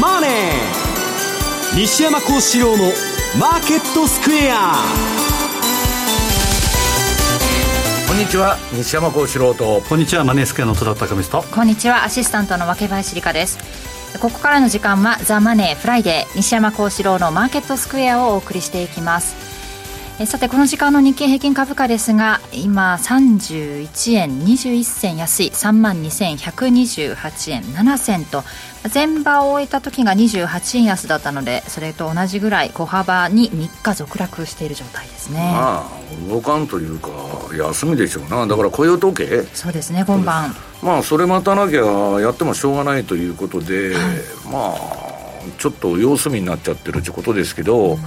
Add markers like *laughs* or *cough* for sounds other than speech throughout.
マネー」西山孝四郎の「マーケットスクエア」こんにちは西山孝四郎と。こんにちはマネースクエアの戸田隆美と。こんにちはアシスタントの若林理香です。ここからの時間は「ザ・マネーフライデー西山孝四郎のマーケットスクエア」をお送りしていきますえさてこの時間の日経平均株価ですが今31円21銭安い3万2128円7銭と前場を終えた時が28円安だったのでそれと同じぐらい小幅に3日続落している状態ですね。まあ動かんというか休みでしょうな。だから雇用統計？そうですね今晩。まあそれ待たなきゃやってもしょうがないということで、はい、まあちょっと様子見になっちゃってるってことですけど、うん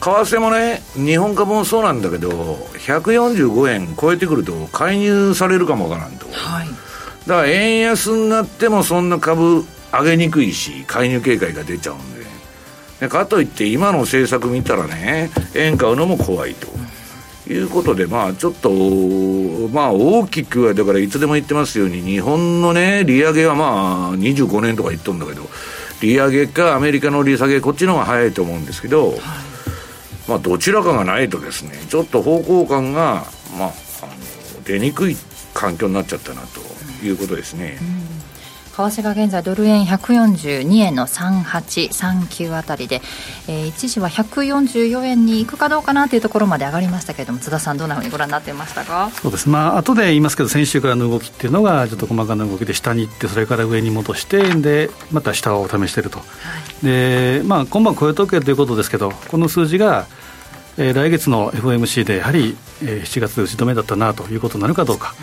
為替もね、日本株もそうなんだけど、145円超えてくると、介入されるかもわからんと、はい、だから円安になっても、そんな株上げにくいし、介入警戒が出ちゃうんで、でかといって、今の政策見たらね、円買うのも怖いと。いうことで、まあ、ちょっと、まあ、大きくは、だからいつでも言ってますように、日本のね、利上げはまあ、25年とか言っとるんだけど、利上げかアメリカの利下げ、こっちの方が早いと思うんですけど、はいまあ、どちらかがないとですねちょっと方向感が、まあ、あの出にくい環境になっちゃったなということですね。うん為替が現在ドル円142円の3839あたりで、えー、一時は144円にいくかどうかなというところまで上がりましたけれども津田さんどんなふうにご覧になっていましたか？そうです。まあ後で言いますけど先週からの動きっていうのがちょっと細かな動きで下に行ってそれから上に戻してでまた下を試していると、はい、でまあ今晩雇用統計ということですけどこの数字がえー、来月の FOMC でやはり、えー、7月打ち止めだったなということになるかどうか、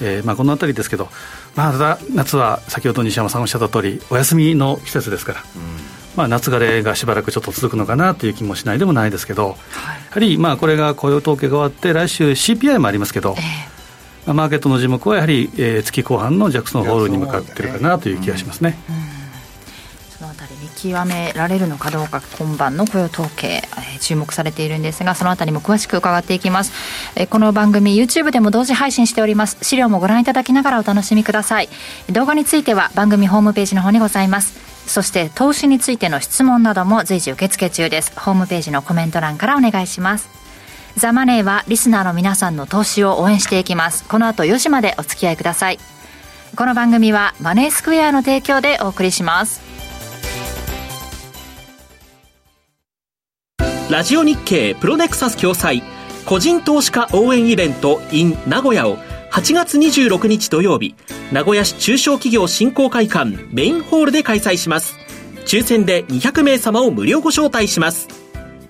えーまあ、このあたりですけど、まあ、ただ夏は先ほど西山さんおっしゃった通りお休みの季節ですから、うん、まあ、夏枯れがしばらくちょっと続くのかなという気もしないでもないですけど、はい、やはりまあこれが雇用統計が終わって来週 CPI もありますけど、えー、マーケットの字幕はやはり、えー、月後半のジャクソンホールに向かってるかなという気がしますね。うん極められるのかどうか今晩の雇用統計、えー、注目されているんですがそのあたりも詳しく伺っていきます、えー、この番組 YouTube でも同時配信しております。資料もご覧いただきながらお楽しみください。動画については番組ホームページの方にございます。そして投資についての質問なども随時受付中です。ホームページのコメント欄からお願いします。ザ・マネーはリスナーの皆さんの投資を応援していきます。この後4時までお付き合いください。この番組はマネースクエアの提供でお送りします。ラジオ日経プロネクサス共催個人投資家応援イベント in 名古屋を8月26日土曜日名古屋市中小企業振興会館メインホールで開催します。抽選で200名様を無料ご招待します。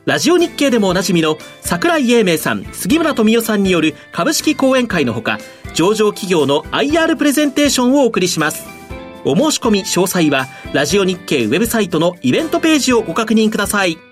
ラジオ日経でもおなじみの桜井英明さん杉村富代さんによる株式講演会のほか上場企業の IR プレゼンテーションをお送りします。お申し込み詳細はラジオ日経ウェブサイトのイベントページをご確認ください。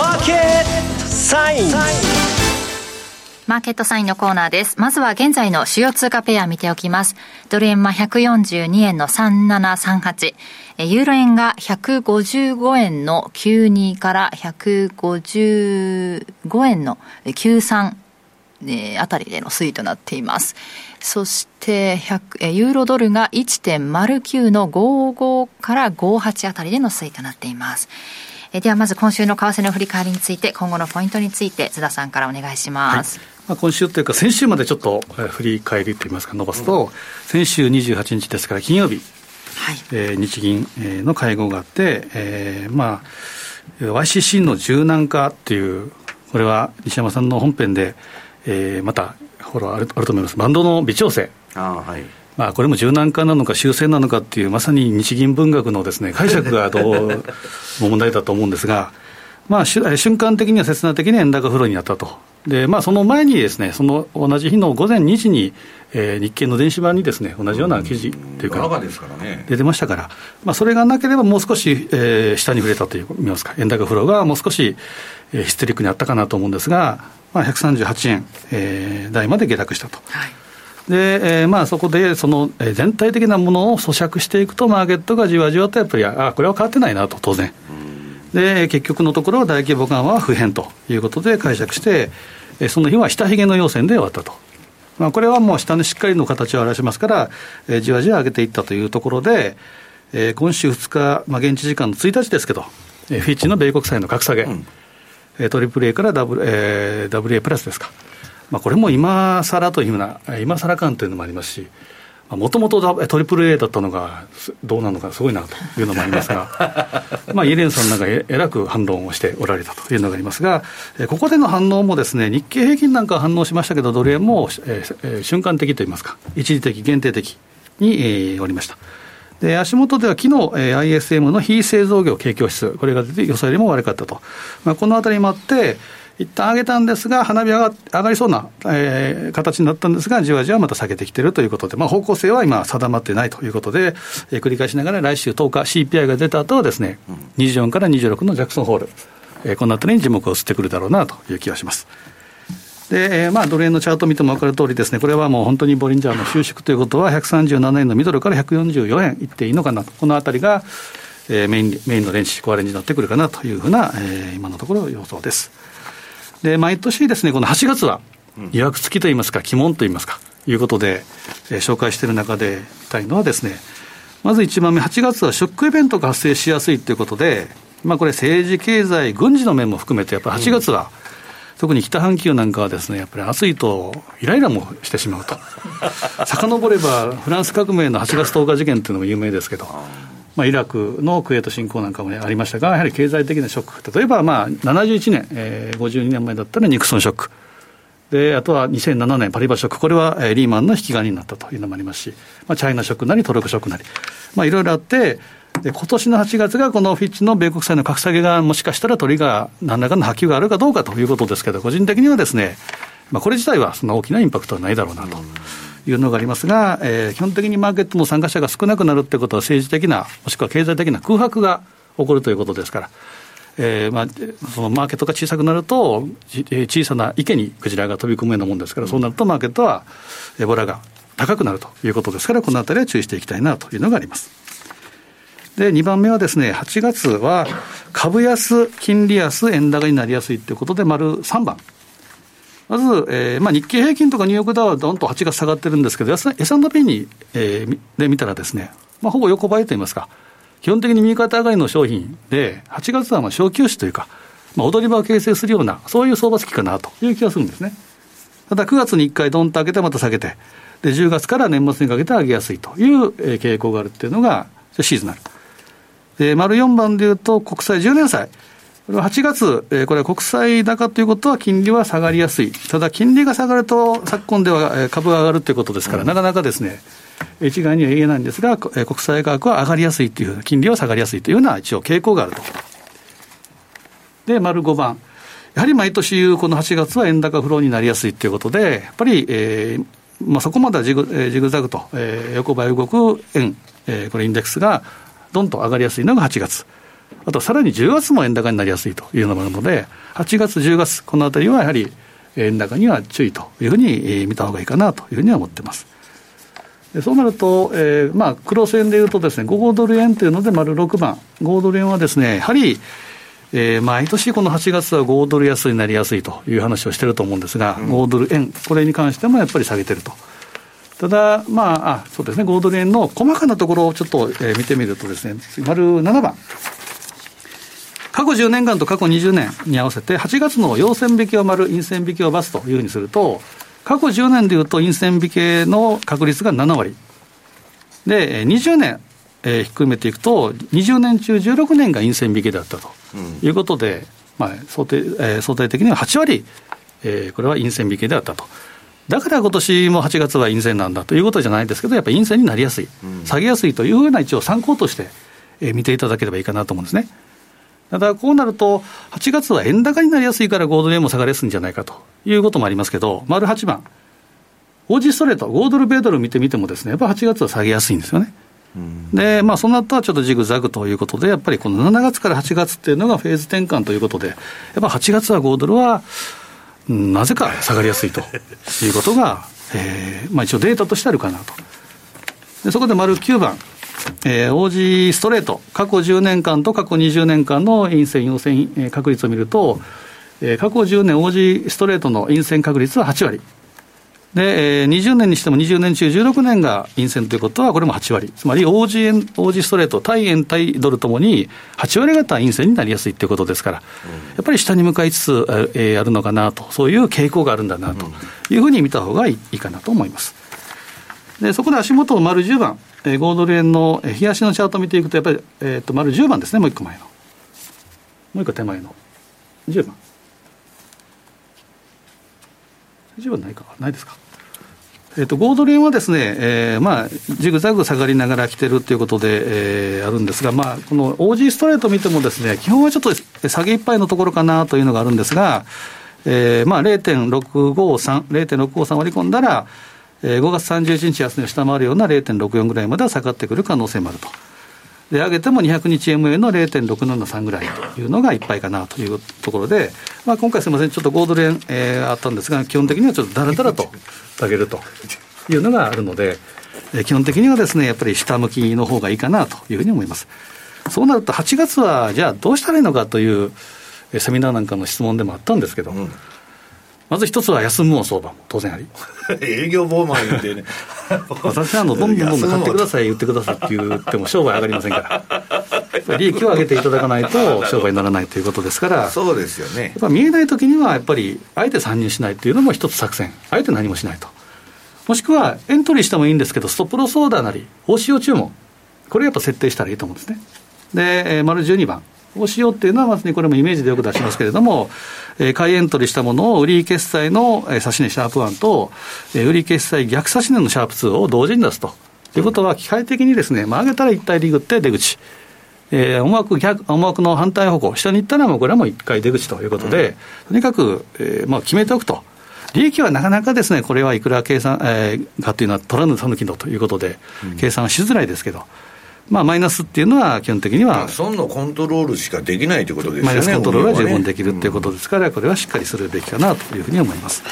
ーケットサインマーケットサインのコーナーです。まずは現在の主要通貨ペア見ておきます。ドル円は142円の3738。ユーロ円が155円の92から155円の93あたりでの推移となっています。そしてユーロドルが1.09の55から58あたりでの推移となっています。えではまず今週の為替の振り返りについて今後のポイントについて津田さんからお願いします、はい、まあ、今週というか先週までちょっと振り返りといいますか伸ばすと、うん、先週28日ですから金曜日、はい。えー、日銀の会合があって、えー、まあ YCC の柔軟化っていうこれは西山さんの本編で、えー、またほらあるあると思います。バンドの微調整。あ、はいまあ、これも柔軟化なのか修正なのかっていうまさに日銀文学のです、ね、解釈がどうも問題だと思うんですが、*laughs* まあ、瞬間的には切な的に円高フローになったと。で、まあ、その前にですね、その同じ日の午前2時に、えー、日経の電子版にですね、同じような記事というか、出てましたから、まあ、それがなければもう少し、えー、下に触れたといいますか、円高フローがもう少し、えー、ヒステリックにあったかなと思うんですが、まあ、138円、えー、台まで下落したと。はいで、えー、まあそこでその全体的なものを咀嚼していくと、マーケットがじわじわとやっぱり、あこれは変わってないなと、当然。で、結局のところは大規模緩和は不変ということで解釈して、その日は下髭の要線で終わったと。まあ、これはもう下にしっかりの形を表しますから、えー、じわじわ上げていったというところで、えー、今週2日、まあ、現地時間の1日ですけど、えー、フィッチの米国債の格下げ、うん、えー、トリプル A からダブ、えー、WA プラスですか、まあ、これも今更というふうな、今更感というのもありますし、もともとトリプル A だったのがどうなのかすごいなというのもありますが、*laughs* まあ、イエレンさんなんかえらく反論をしておられたというのがありますが、ここでの反応もですね、日経平均なんか反応しましたけど、ドル円も、えー、瞬間的といいますか、一時的、限定的に、えー、おりました。で、足元では昨日、えー、ISM の非製造業景況指数、これが出て予想よりも悪かったと。まあ、このあたりもあって、一旦上げたんですが、花火上が上がりそうな、えー、形になったんですが、じわじわまた下げてきてるということで、まあ、方向性は今、定まってないということで、えー、繰り返しながら、来週10日、CPI が出た後はですね、24から26のジャクソンホール、えー、このあたりに注目を移ってくるだろうなという気がします。で、えー、まあ、ドル円のチャートを見ても分かる通りですね、これはもう本当にボリンジャーの収縮ということは、137円のミドルから144円いっていいのかなと、このあたりが、えー、メインメインのレンジ、コアレンジになってくるかなというふうな、えー、今のところ予想です。で、毎年ですね、この8月は、予約付きといいますか、鬼門といいますか、いうことで、えー、紹介している中で見たいのはですね、まず1番目、8月はショックイベントが発生しやすいということで、まあこれ政治、経済、軍事の面も含めて、やっぱり8月は、特に北半球なんかはですね、やっぱり暑いとイライラもしてしまうと。*laughs* 遡れば、フランス革命の8月10日事件っていうのも有名ですけど、まあ、イラクのクウェート侵攻なんかも、ありましたが、やはり経済的なショック、例えばまあ71年、えー、52年前だったらニクソンショック。で、あとは2007年パリバショック、これは、えー、リーマンの引き金になったというのもありますし、まあ、チャイナショックなりトルコショックなり、まあ、いろいろあって、で今年の8月がこのフィッチの米国債の格下げがもしかしたらトリガー、何らかの波及があるかどうかということですけど、個人的にはですね、まあ、これ自体はそんな大きなインパクトはないだろうなと。いうのがありますが、えー、基本的にマーケットの参加者が少なくなるということは、政治的な、もしくは経済的な空白が起こるということですから。えーまあ、そのマーケットが小さくなると、小さな池にクジラが飛び込むようなもんですから、そうなるとマーケットはエボラが高くなるということですから、このあたりは注意していきたいなというのがあります。で、2番目はですね、8月は株安、金利安、円高になりやすいということで、丸3番。まず、えーまあ、日経平均とかニューヨークダウはどんと8月下がってるんですけど、S&P に、えー、で見たらですね、まあ、ほぼ横ばいといいますか、基本的に右肩上がりの商品で、8月はまあ小休止というか、まあ、踊り場を形成するような、そういう相場月かなという気がするんですね。ただ9月に1回どんと上げてまた下げて、で10月から年末にかけて上げやすいという傾向があるっていうのがシーズナル。で、丸4番でいうと国債10年債。これは8月、えー、これは国債高ということは金利は下がりやすい。ただ金利が下がると昨今では株が上がるということですから、うん、なかなかですね、一概には言えないんですが、国債価格は上がりやすいという、金利は下がりやすいというような一応傾向があると。で、丸5番。やはり毎年この8月は円高フローになりやすいということで、やっぱり、えーまあ、そこまではジグ,、えー、ジグザグと、えー、横ばい動く円、えー、これインデックスがどんと上がりやすいのが8月。あとさらに10月も円高になりやすいというのもあるので、8月、10月、このあたりはやはり円高には注意というふうに見た方がいいかなというふうには思ってます。そうなると、えー、まあ、黒線でいうとですね、5ドル円というので、丸6番、5ドル円はですね、やはり、えー、毎年この8月は5ドル安になりやすいという話をしてると思うんですが、うん、5ドル円、これに関してもやっぱり下げてると。ただ、まあ、あそうですね、5ドル円の細かなところをちょっと、えー、見てみるとですね、丸7番。過去10年間と過去20年に合わせて、8月の陽線引きは丸、陰線引きはバスというふうにすると、過去10年でいうと陰線引けの確率が7割。で、20年、えー、ひっくるめていくと、20年中16年が陰線引けだったということで、うん、まあ、想定、えー、相対的には8割、えー、これは陰線引けであったと。だから今年も8月は陰線なんだということじゃないですけど、やっぱり陰線になりやすい、下げやすいというふうな一応参考として、えー、見ていただければいいかなと思うんですね。ただこうなると、8月は円高になりやすいから5ドル円も下がりやすいんじゃないかということもありますけど、丸8番、オージーストレート、5ドル、米ドル見てみてもですね、やっぱ8月は下げやすいんですよね。で、まあ、その後はちょっとジグザグということで、やっぱりこの7月から8月っていうのがフェーズ転換ということで、やっぱ8月は5ドルは、なぜか下がりやすいということが、えーまあ、一応データとしてあるかなと。でそこで丸9番、えー、OG ストレート、過去10年間と過去20年間の陰線、陽線確率を見ると、えー、過去10年 OG ストレートの陰線確率は8割。で、えー、20年にしても20年中16年が陰線ということは、これも8割。つまり OG, 円 OG ストレート、対円対ドルともに8割方陰線になりやすいということですから、うん、やっぱり下に向かいつつ、えー、あるのかなと、そういう傾向があるんだなというふうに見た方がいいかなと思います。で、そこで足元の丸10番、えー、5ドル円の冷やしのチャートを見ていくと、やっぱり、えー、と丸10番ですね、もう一個前の。もう一個手前の。10番。10番ないかないですか。えっと、5ドル円はですね、えー、まあ、ジグザグ下がりながら来てるということで、えー、あるんですが、まあ、この OG ストレート見てもですね、基本はちょっと下げいっぱいのところかなというのがあるんですが、えー、まあ、0.653、0.653割り込んだら、えー、5月31日安値を下回るような0.64ぐらいまでは下がってくる可能性もあると。で、上げても200日 MA の0.673ぐらいというのがいっぱいかなというところで、まあ、今回すみません、ちょっと5ドル円、えー、あったんですが、基本的にはちょっとだらだらと *laughs* 下げるというのがあるので、えー、基本的にはですね、やっぱり下向きの方がいいかなというふうに思います。そうなると、8月はじゃあどうしたらいいのかという、セミナーなんかの質問でもあったんですけど、うんまず一つは休むも相場も当然あり。*laughs* 営業妨害言ってね。*laughs* 私はあの、どんどんどんどん買ってください、言ってくださいって言っても商売上がりませんから。利益を上げていただかないと商売にならないということですから。そうですよね。やっぱ見えないときには、やっぱり、あえて参入しないというのも一つ作戦。あえて何もしないと。もしくは、エントリーしてもいいんですけど、ストップロスオーダーなり、大潮注文。これやっぱ設定したらいいと思うんですね。で、丸12番。をしようっていうのは、まずにこれもイメージでよく出しますけれども、えー、買いエントリーしたものを売り決済の、えー、差し値シャープ1と、えー、売り決済逆差し値のシャープ2を同時に出すと。ということは、機械的にですね、まあ、上げたら一体リグって出口。えー、思惑逆、思惑の反対方向、下に行ったらもうこれはもう一回出口ということで、うん、とにかく、えーまあ、決めておくと。利益はなかなかですね、これはいくら計算、えー、かというのは取らぬたぬきのということで、計算しづらいですけど、まあ、マイナスっていうのは、基本的には、損のコントロールしかできないということですよね、マイナスコントロールが十分できるということですから、これはしっかりするべきかなというふうに思います。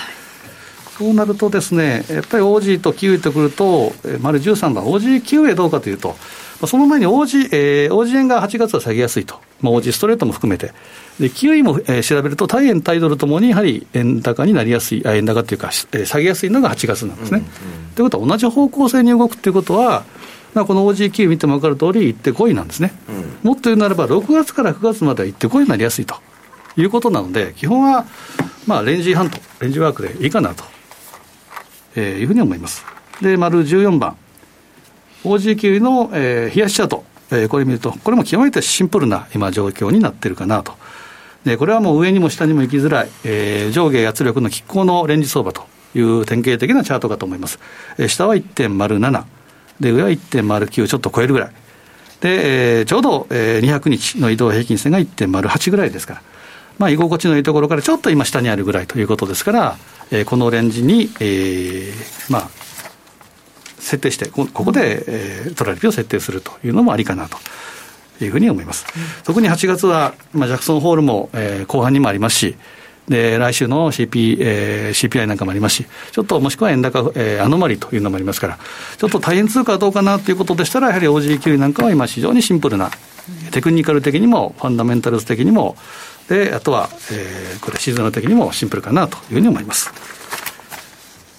そうなるとですね、やっぱり OG とキウイとくると、丸13番、OG キウイどうかというと、その前に OG、えー、OG 円が8月は下げやすいと、まあ、OG ストレートも含めて、でキウイも、えー、調べると、対円、対ドルともにやはり円高になりやすい、円高というか、えー、下げやすいのが8月なんですね。と、うんうん、いうことは、同じ方向性に動くということは、まあ、この OG9 見ても分かる通り、行ってこいなんですね、うん、もっと言うならば、6月から9月までは行ってこいになりやすいと。いうことなので、基本は、まあ、レンジハント、レンジワークでいいかなと、えー、いうふうに思います。で、丸14番、OG9 の、えー、冷やしチャート、えー、これ見ると、これも極めてシンプルな今、状況になってるかなと。で、これはもう上にも下にも行きづらい、えー、上下圧力の拮抗のレンジ相場という典型的なチャートかと思います。えー、下は1.07、で、上は1.09ちょっと超えるぐらい。で、えー、ちょうど、えー、200日の移動平均線が1.08ぐらいですから、まあ、居心地のいいところからちょっと今下にあるぐらいということですから、えー、このレンジに、えー、まあ、設定して、ここで、えー、トラリピを設定するというのもありかなと。いうふうに思います。特に8月は、まあ、ジャクソンホールも、えー、後半にもありますし、で、来週の CP、えー、CPI なんかもありますし、ちょっともしくは円高、えー、アノマリというのもありますから、ちょっと大変通貨はどうかなということでしたら、やはり OG9 なんかは今非常にシンプルな、テクニカル的にも、ファンダメンタルズ的にも、で、あとは、えー、これシーズナル的にもシンプルかなというふうに思います。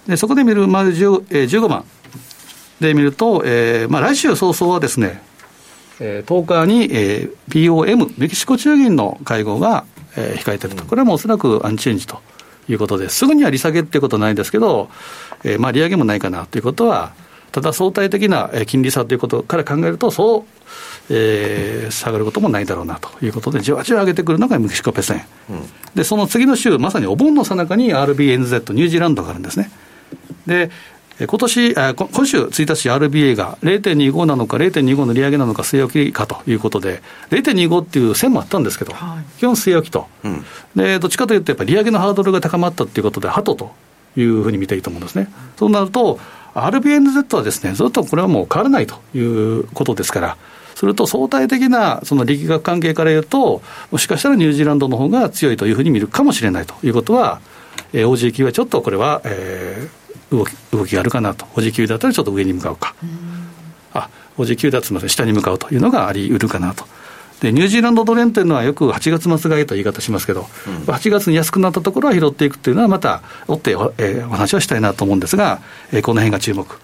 で、そこで見る、まあ、10えー、15番で見ると、えー、まあ来週早々はですね、えー、10日に、えー、BOM、メキシコ中銀の会合がえー、控えてると、これはもうおそらくアンチェンジということで、すぐには利下げっていうことはないですけど、えー、まあ利上げもないかなということは、ただ相対的な金利差ということから考えると、そう、えー、下がることもないだろうなということで、じわじわ上げてくるのがメキシコペセン、うん、でその次の週、まさにお盆のさなかに RBNZ、ニュージーランドがあるんですね。で今年、今週1日 RBA が0.25なのか0.25の利上げなのか据え置きかということで、0.25っていう線もあったんですけど、はい、基本据え置きと、うん、で、どっちかというと、やっぱり利上げのハードルが高まったということで、ハトというふうに見ていいと思うんですね。そうなると、RBNZ はですね、ずっとこれはもう変わらないということですから、すると相対的なその力学関係から言うと、もしかしたらニュージーランドの方が強いというふうに見るかもしれないということは、えー、OG 級はちょっとこれは、えー、動き動きがあるかなと、OG 級だったらちょっと上に向かうか、うあ OG 級だとすみません、下に向かうというのがあり得るかなと。でニュージーランドドル円というのはよく8月末買いという言い方しますけど、うん、8月に安くなったところは拾っていくというのは、また追って、えー、お話はしたいなと思うんですが、えー、この辺が注目。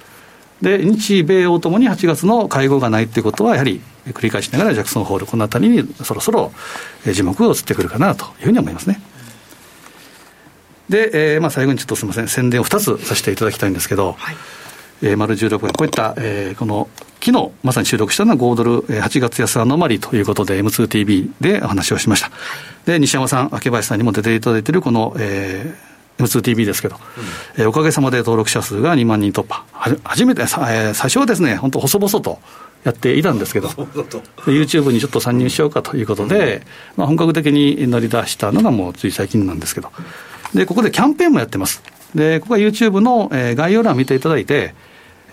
で日米欧ともに8月の会合がないということは、やはり繰り返しながらジャクソンホール、このあたりにそろそろ樹木が移ってくるかなというふうに思いますね。で、えーまあ、最後にちょっとすみません、宣伝を2つさせていただきたいんですけど、はい、えー、丸16円、こういった、えー、この昨日まさに収録したのは5ドル8月安アノマリということで M2TV でお話をしました。で、西山さん、秋林さんにも出ていただいているこの、えー M2TV ですけど、うん、えー、おかげさまで登録者数が2万人突破。は初めて、えー、最初はですね、本当細々とやっていたんですけど、YouTube にちょっと参入しようかということで、うん、まあ、本格的に乗り出したのがもうつい最近なんですけど、で、ここでキャンペーンもやってます。で、ここは YouTube の、えー、概要欄を見ていただいて、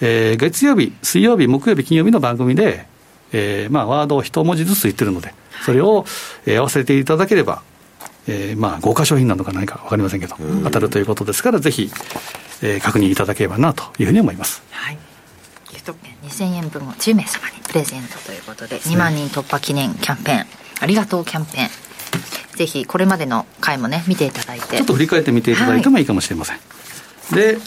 えー、月曜日、水曜日、木曜日、金曜日の番組で、えー、まあ、ワードを一文字ずつ言ってるので、それを、えー、合わせていただければ、えー、まあ、豪華商品なのか何か分かりませんけど、当たるということですから、ぜひ、えー、確認いただければなというふうに思います。はい。ギフト券2000円分を10名様にプレゼントということで、2万人突破記念キャンペーン、ありがとうキャンペーン。ぜひこれまでの回もね見ていただいて。ちょっと振り返ってみていただいてもいいかもしれません、はい、で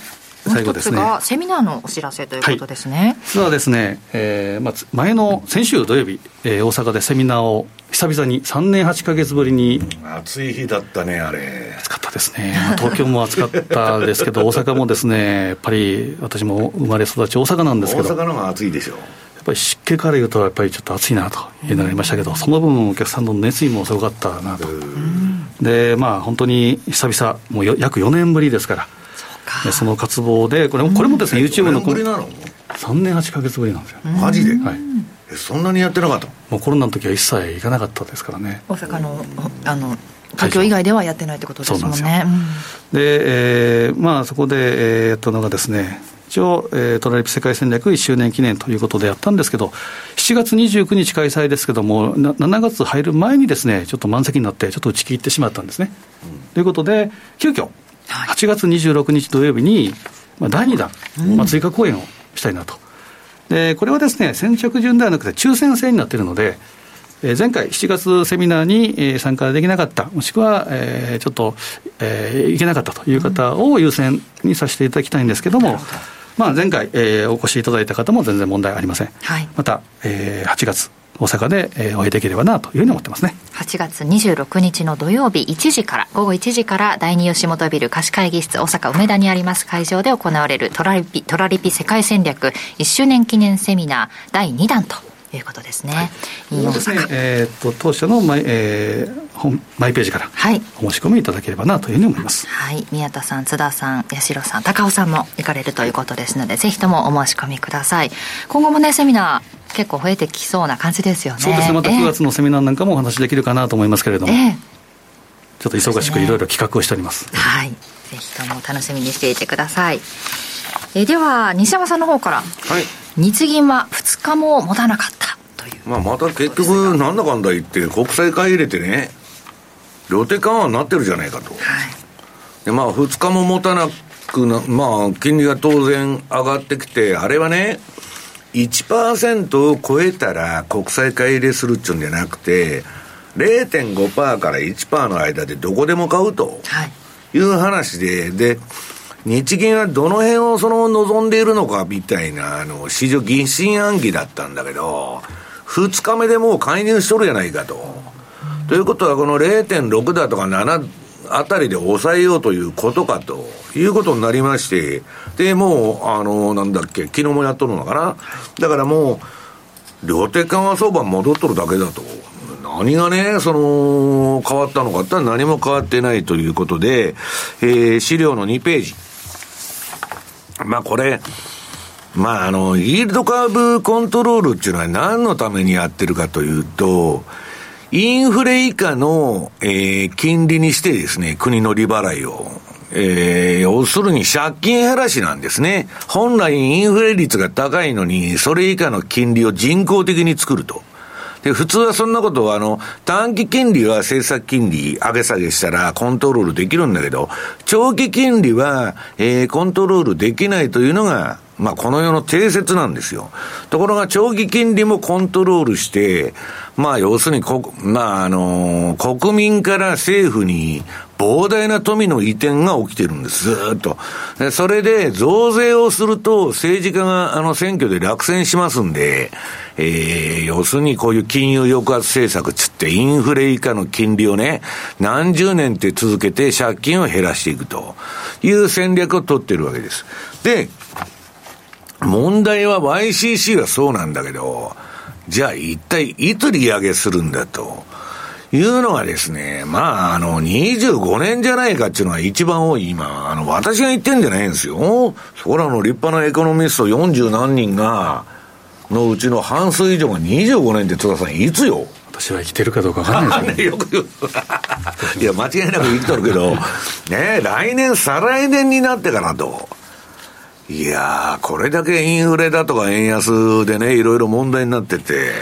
最後ですね。セミナーのお知らせということですね、はい、実はですね、えーまあ、前の先週土曜日、えー、大阪でセミナーを久々に3年8か月ぶりに、暑い日だったねあれ。暑かったですね、まあ、東京も暑かったですけど大阪もですねやっぱり私も生まれ育ち大阪なんですけど。大阪の方が暑いでしょ。っぱり湿気から言うと、やっぱりちょっと暑いなというのがありましたけど、その分、お客さんの熱意もすごかったなと、でまあ、本当に久々、もう約4年ぶりですから、その渇望で、これこれもですね、YouTube のこれ3年8か月ぶりなんですよ。マジで、はいそんなにやってなかったもうコロナの時は一切行かなかったですからね。大阪のあの東京以外ではやってないってことですもんね。で、えー、まあそこで、えー、やったのがですね一応、えー、トラリピ世界戦略1周年記念ということでやったんですけど、7月29日開催ですけども、7月入る前にですね、ちょっと満席になって、ちょっと打ち切ってしまったんですね。うん、ということで、急遽、8月26日土曜日に、まあ、第2弾、まあ、追加公演をしたいなと。で、これはですね、先着順ではなくて抽選制になっているので、え前回7月セミナーに、え参加できなかった、もしくは、えちょっと、え行けなかったという方を優先にさせていただきたいんですけども、まあ、前回、えー、お越しいただいた方も全然問題ありません、はい、また、えー、8月大阪で、えー、お会いできればなというふうに思ってますね。8月26日の土曜日1時から午後1時から第二吉本ビル貸し会議室大阪梅田にあります会場で行われるトラリピトラリピ世界戦略1周年記念セミナー第2弾ということですね。はい、ですね、えー、っと当社のマイ,、えー、本マイページからお申し込みいただければなというふうに思います。はい、宮田さん、津田さん、八代さん、高尾さんも行かれるということですので、ぜひともお申し込みください。今後もねセミナー結構増えてきそうな感じですよね。そうですね。また9月のセミナーなんかもお話できるかなと思いますけれども。えーちょっと忙しくいろいろ企画をしております。すね、はい。ぜひとも楽しみにしていてください。えでは、西山さんの方から。はい。日銀は2日も持たなかったという、まあ、また結局、なんだかんだ言って、国債買い入れてね、量的緩和になってるじゃないかと、はい、でまあ、2日も持たなくな、まあ、金利が当然上がってきて、あれはね、1%を超えたら国債買い入れするっちゅうんじゃなくて、0.5%から1%の間でどこでも買うという話で、で、日銀はどの辺をその望んでいるのかみたいな、あの、市場疑心暗鬼だったんだけど、2日目でもう介入しとるやないかと。ということは、この0.6だとか7あたりで抑えようということかということになりまして、で、もう、あの、なんだっけ、昨日もやっとるのかな。だからもう、量的緩和相場戻っとるだけだと。何がね、その、変わったのかって何も変わってないということで、えー、資料の2ページ。まあこれ、まああの、イールドカーブコントロールっていうのは何のためにやってるかというと、インフレ以下の、えー、金利にしてですね、国の利払いを、えー、要するに借金減らしなんですね。本来インフレ率が高いのに、それ以下の金利を人工的に作ると。で、普通はそんなことは、あの、短期金利は政策金利上げ下げしたらコントロールできるんだけど、長期金利は、えー、コントロールできないというのが、まあ、この世の定説なんですよ。ところが、長期金利もコントロールして、まあ、要するにこ、まあ、あのー、国民から政府に膨大な富の移転が起きてるんです、ずっと。それで、増税をすると、政治家が、あの、選挙で落選しますんで、えー、要するにこういう金融抑圧政策つって、インフレ以下の金利をね、何十年って続けて借金を減らしていくという戦略を取ってるわけです。で、問題は YCC はそうなんだけど、じゃあ一体いつ利上げするんだと。いうのがですね、まあ、あの、25年じゃないかっていうのが一番多い今、あの、私が言ってんじゃないんですよ。そこらの立派なエコノミスト40何人が、のうちの半数以上が25年って津田さんいつよ私は生きてるかどうか分かんないですね。*laughs* よくいや、間違いなく生きとるけど、ね来年、再来年になってからと。いやー、これだけインフレだとか円安でね、いろいろ問題になってて、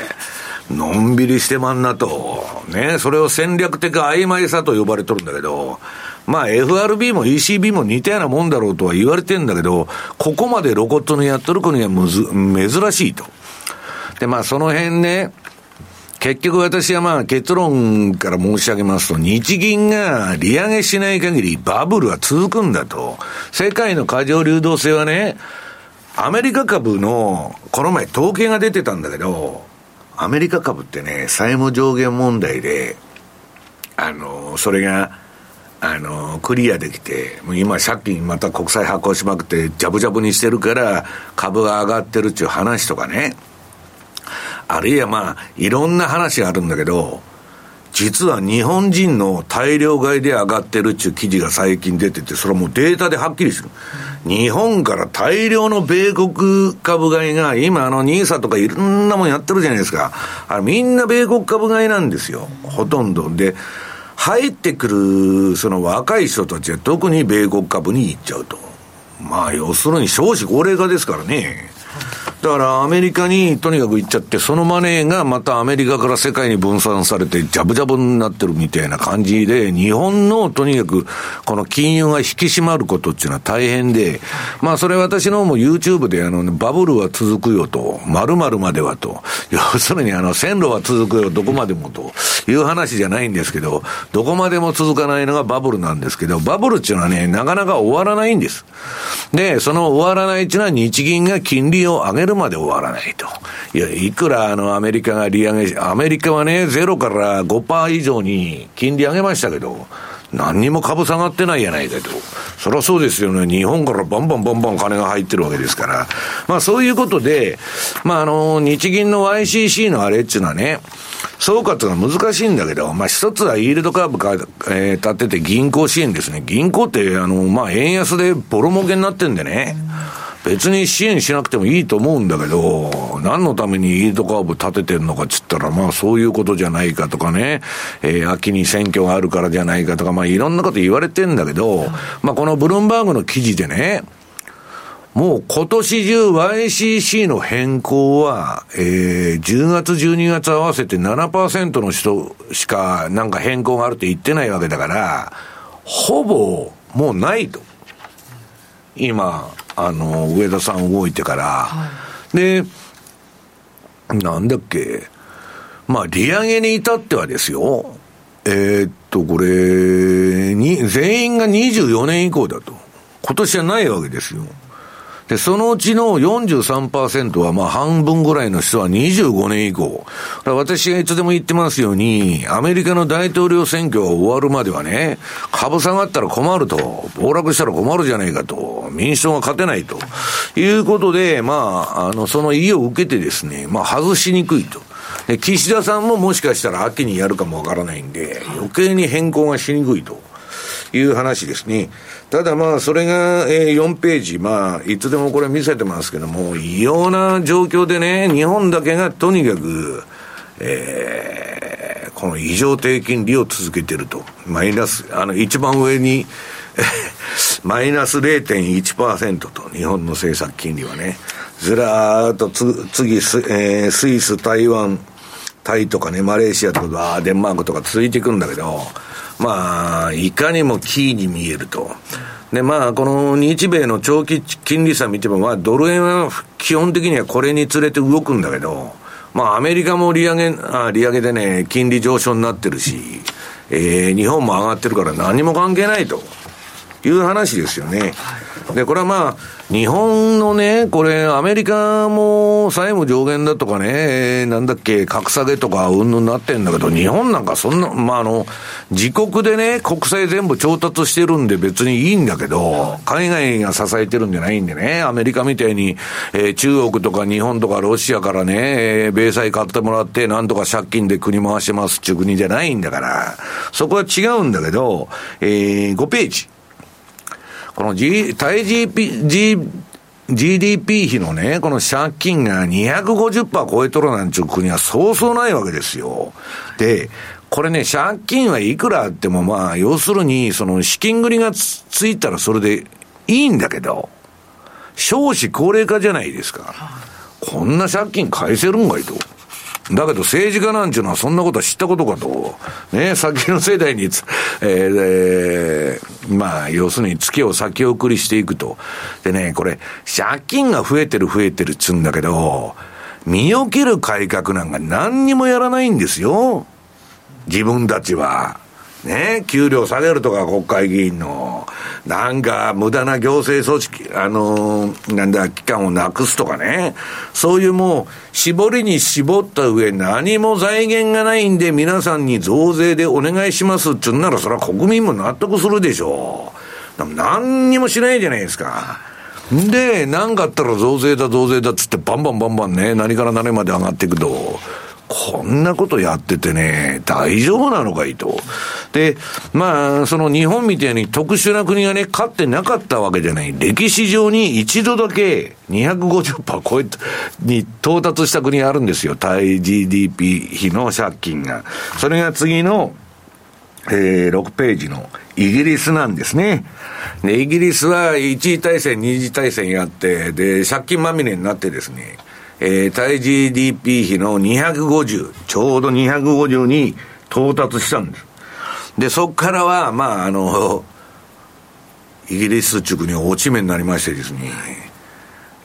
のんびりしてまんなと。ね、それを戦略的曖昧さと呼ばれとるんだけど、まあ FRB も ECB も似たようなもんだろうとは言われてんだけど、ここまで露骨にやっとる国はむず、珍しいと。で、まあその辺ね、結局私はまあ結論から申し上げますと、日銀が利上げしない限りバブルは続くんだと。世界の過剰流動性はね、アメリカ株の、この前統計が出てたんだけど、アメリカ株ってね、債務上限問題で、あの、それが、あの、クリアできて、もう今借金また国債発行しまくって、ジャブジャブにしてるから株が上がってるっていう話とかね。あるいはまあ、いろんな話があるんだけど、実は日本人の大量買いで上がってるっていう記事が最近出てて、それはもうデータではっきりする。日本から大量の米国株買いが、今あのニーサとかいろんなもんやってるじゃないですか。あれみんな米国株買いなんですよ。ほとんど。で、入ってくるその若い人たちは特に米国株に行っちゃうと。まあ要するに少子高齢化ですからね。だからアメリカにとにかく行っちゃって、そのマネーがまたアメリカから世界に分散されて、ジャブジャブになってるみたいな感じで、日本のとにかくこの金融が引き締まることっていうのは大変で、まあそれ私の方も YouTube であの、ねバブルは続くよと、〇〇まではと、要するにあの線路は続くよ、どこまでもという話じゃないんですけど、どこまでも続かないのがバブルなんですけど、バブルっていうのはね、なかなか終わらないんです。で、その終わらないっていうのは日銀が金利を上げるるまで終わらないと。いや、いくらあのアメリカが利上げ、アメリカはね、ゼロから5%以上に金利上げましたけど、何にも株下がってないやないかと。そりゃそうですよね。日本からバンバンバンバン金が入ってるわけですから。まあそういうことで、まああの、日銀の YCC のあれっていうのはね、総括が難しいんだけど、まあ一つはイールドカーブか、えー、立てて銀行支援ですね。銀行って、あの、まあ円安でボロ儲けになってんでね。うん別に支援しなくてもいいと思うんだけど、何のためにイールドカーブ立ててんのかっつったら、まあそういうことじゃないかとかね、えー、秋に選挙があるからじゃないかとか、まあいろんなこと言われてんだけど、まあこのブルームバーグの記事でね、もう今年中 YCC の変更は、えー、10月12月合わせて7%の人しかなんか変更があるって言ってないわけだから、ほぼもうないと。今、あの、上田さん動いてから、はい、で、なんだっけ、まあ、利上げに至ってはですよ、えー、っと、これ、に、全員が24年以降だと。今年はないわけですよ。で、そのうちの43%は、まあ半分ぐらいの人は25年以降。私がいつでも言ってますように、アメリカの大統領選挙が終わるまではね、株下がったら困ると、暴落したら困るじゃないかと、民主党が勝てないということで、まあ、あの、その意を受けてですね、まあ外しにくいと。岸田さんももしかしたら秋にやるかもわからないんで、余計に変更がしにくいと。いう話ですね。ただまあ、それが、えー、4ページ、まあ、いつでもこれ見せてますけども、異様な状況でね、日本だけがとにかく、えー、この異常低金利を続けてると。マイナス、あの、一番上に、*laughs* マイナス0.1%と、日本の政策金利はね。ずらーっとつ、次ス、えー、スイス、台湾、タイとかね、マレーシアとか、デンマークとか続いていくんだけど、まあ、いかにもキーに見えると。で、まあ、この日米の長期金利差見ても、まあ、ドル円は基本的にはこれにつれて動くんだけど、まあ、アメリカも利上げ、あ利上げでね、金利上昇になってるし、えー、日本も上がってるから何も関係ないと。いう話ですよね。で、これはまあ、日本のね、これ、アメリカも債務上限だとかね、なんだっけ、格下げとかうんぬんなってんだけど、日本なんかそんな、まあ、あの、自国でね、国債全部調達してるんで別にいいんだけど、海外が支えてるんじゃないんでね、アメリカみたいに、えー、中国とか日本とかロシアからね、えー、米債買ってもらって、なんとか借金で国回してますっていう国じゃないんだから、そこは違うんだけど、えー、5ページ。この、G、対 GP、G、GDP 比のね、この借金が250%超えとるなんちゅう国はそうそうないわけですよ。で、これね、借金はいくらあっても、まあ、要するに、その資金繰りがつついたらそれでいいんだけど、少子高齢化じゃないですか。こんな借金返せるんかいと。だけど政治家なんちゅうのはそんなことは知ったことかと。ね、先の世代につ、えー、まあ、要するに月を先送りしていくと。でね、これ、借金が増えてる増えてるっつうんだけど、身を切る改革なんか何にもやらないんですよ。自分たちは。ね、給料下げるとか国会議員の、なんか無駄な行政組織、あのー、なんだ、機関をなくすとかね、そういうもう、絞りに絞った上、何も財源がないんで皆さんに増税でお願いしますって言うなら、それは国民も納得するでしょう。何にもしないじゃないですか。で、なんかあったら増税だ増税だっつってバンバンバンバンね、何から何まで上がっていくと。こんなことやっててね、大丈夫なのかいと。で、まあ、その日本みたいに特殊な国がね、勝ってなかったわけじゃない。歴史上に一度だけ250%超え、に到達した国があるんですよ。対 GDP 比の借金が。それが次の、えー、6ページのイギリスなんですね。で、イギリスは一次大戦、二次大戦やって、で、借金まみれになってですね、えー、対 GDP 比の250、ちょうど250に到達したんです。で、そこからは、まあ、あの、イギリス地区に落ち目になりましてですね、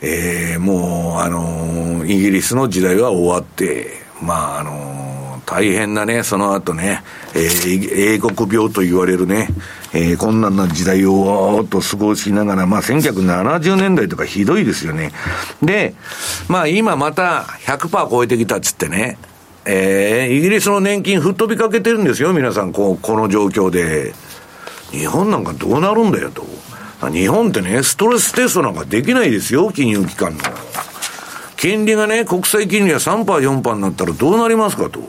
えー、もう、あの、イギリスの時代は終わって、まあ、あの、大変なね、その後ね、えー、英国病と言われるね、えー、困難な時代をと過ごしながら、まあ、1970年代とかひどいですよね。で、まあ、今また100%超えてきたっつってね、えー、イギリスの年金吹っ飛びかけてるんですよ、皆さん、こうこの状況で。日本なんかどうなるんだよと。日本ってね、ストレステストなんかできないですよ、金融機関の。金利がね、国際金利が3%、4%になったらどうなりますかと。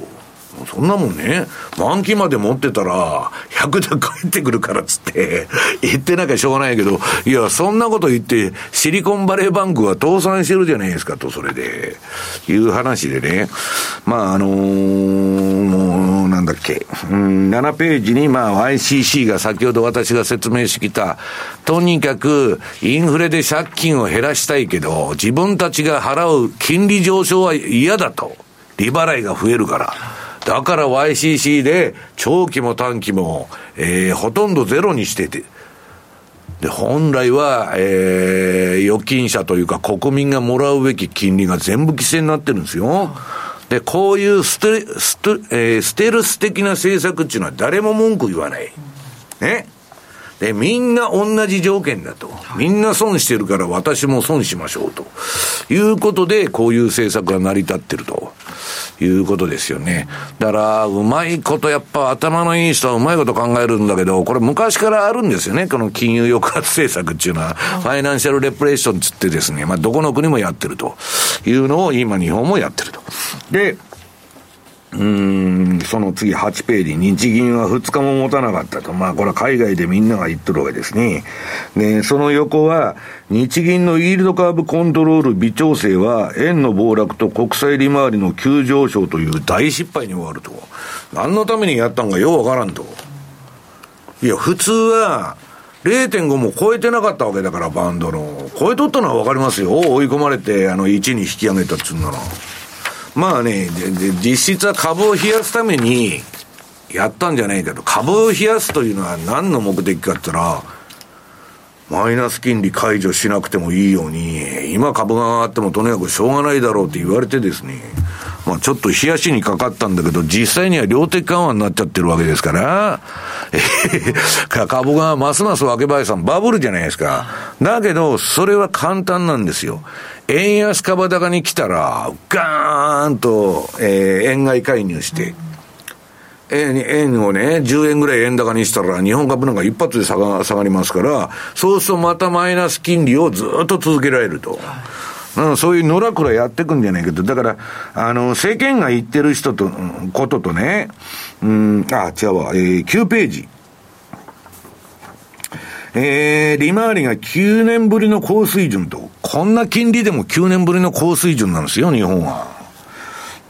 そんなもんね、満期まで持ってたら、100で帰ってくるからっつって、言ってなきゃしょうがないけど、いや、そんなこと言って、シリコンバレーバンクは倒産してるじゃないですかと、それで、いう話でね。まあ、あのー、もう、なんだっけ、うん、7ページに、まあ、ICC が先ほど私が説明してきた、とにかく、インフレで借金を減らしたいけど、自分たちが払う金利上昇は嫌だと。利払いが増えるから。だから YCC で長期も短期も、えー、ほとんどゼロにしてて、で、本来は、えー、預金者というか国民がもらうべき金利が全部規制になってるんですよ。で、こういうステステ、えー、ステルス的な政策っていうのは誰も文句言わない。ね。で、みんな同じ条件だと。みんな損してるから私も損しましょうと。いうことで、こういう政策が成り立ってると。いうことですよね。だから、うまいことやっぱ頭のいい人はうまいこと考えるんだけど、これ昔からあるんですよね。この金融抑圧政策っていうのは、ファイナンシャルレプレーションつってですね、まあどこの国もやってるというのを今日本もやってると。で、うん、その次8ページ、日銀は2日も持たなかったと。まあこれは海外でみんなが言ってるわけですね。で、その横は、日銀のイールドカーブコントロール微調整は、円の暴落と国債利回りの急上昇という大失敗に終わると。何のためにやったんかようわからんと。いや、普通は、0.5も超えてなかったわけだから、バンドの。超えとったのはわかりますよ。追い込まれて、あの、1に引き上げたっつうんなら。まあね、実質は株を冷やすためにやったんじゃないけど、株を冷やすというのは何の目的かって言ったら、マイナス金利解除しなくてもいいように、今株が上がってもとにかくしょうがないだろうって言われてですね、まあちょっと冷やしにかかったんだけど、実際には量的緩和になっちゃってるわけですから、*laughs* 株がますますわけばいさんバブルじゃないですか。だけど、それは簡単なんですよ。円安株高に来たら、ガーンと、えー、円買い介入して、円円をね、10円ぐらい円高にしたら、日本株なんか一発で下が下がりますから、そうするとまたマイナス金利をずっと続けられると。うん、そういうのらくらやっていくんじゃないけど、だから、あの、政権が言ってる人と、こととね、うん、あ、違うわ、えー、9ページ。えー、利回りが9年ぶりの高水準と、こんな金利でも9年ぶりの高水準なんですよ、日本は。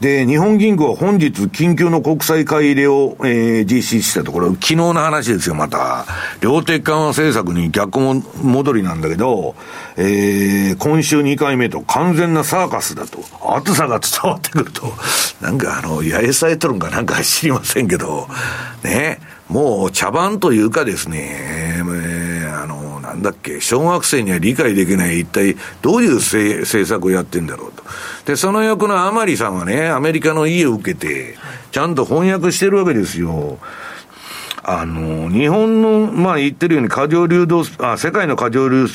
で、日本銀行は本日緊急の国債買い入れを、えー、実施したところ、昨日の話ですよ、また。量的緩和政策に逆も戻りなんだけど、えー、今週2回目と完全なサーカスだと、暑さが伝わってくると、なんかあの、八重されとるんかなんか知りませんけど、ね、もう茶番というかですね、えー、んだっけ、小学生には理解できない一体どういう政策をやってんだろうと。で、その横の甘利さんはね、アメリカの家を受けて、ちゃんと翻訳してるわけですよ。あの、日本の、まあ言ってるように過剰流動、あ、世界の過剰流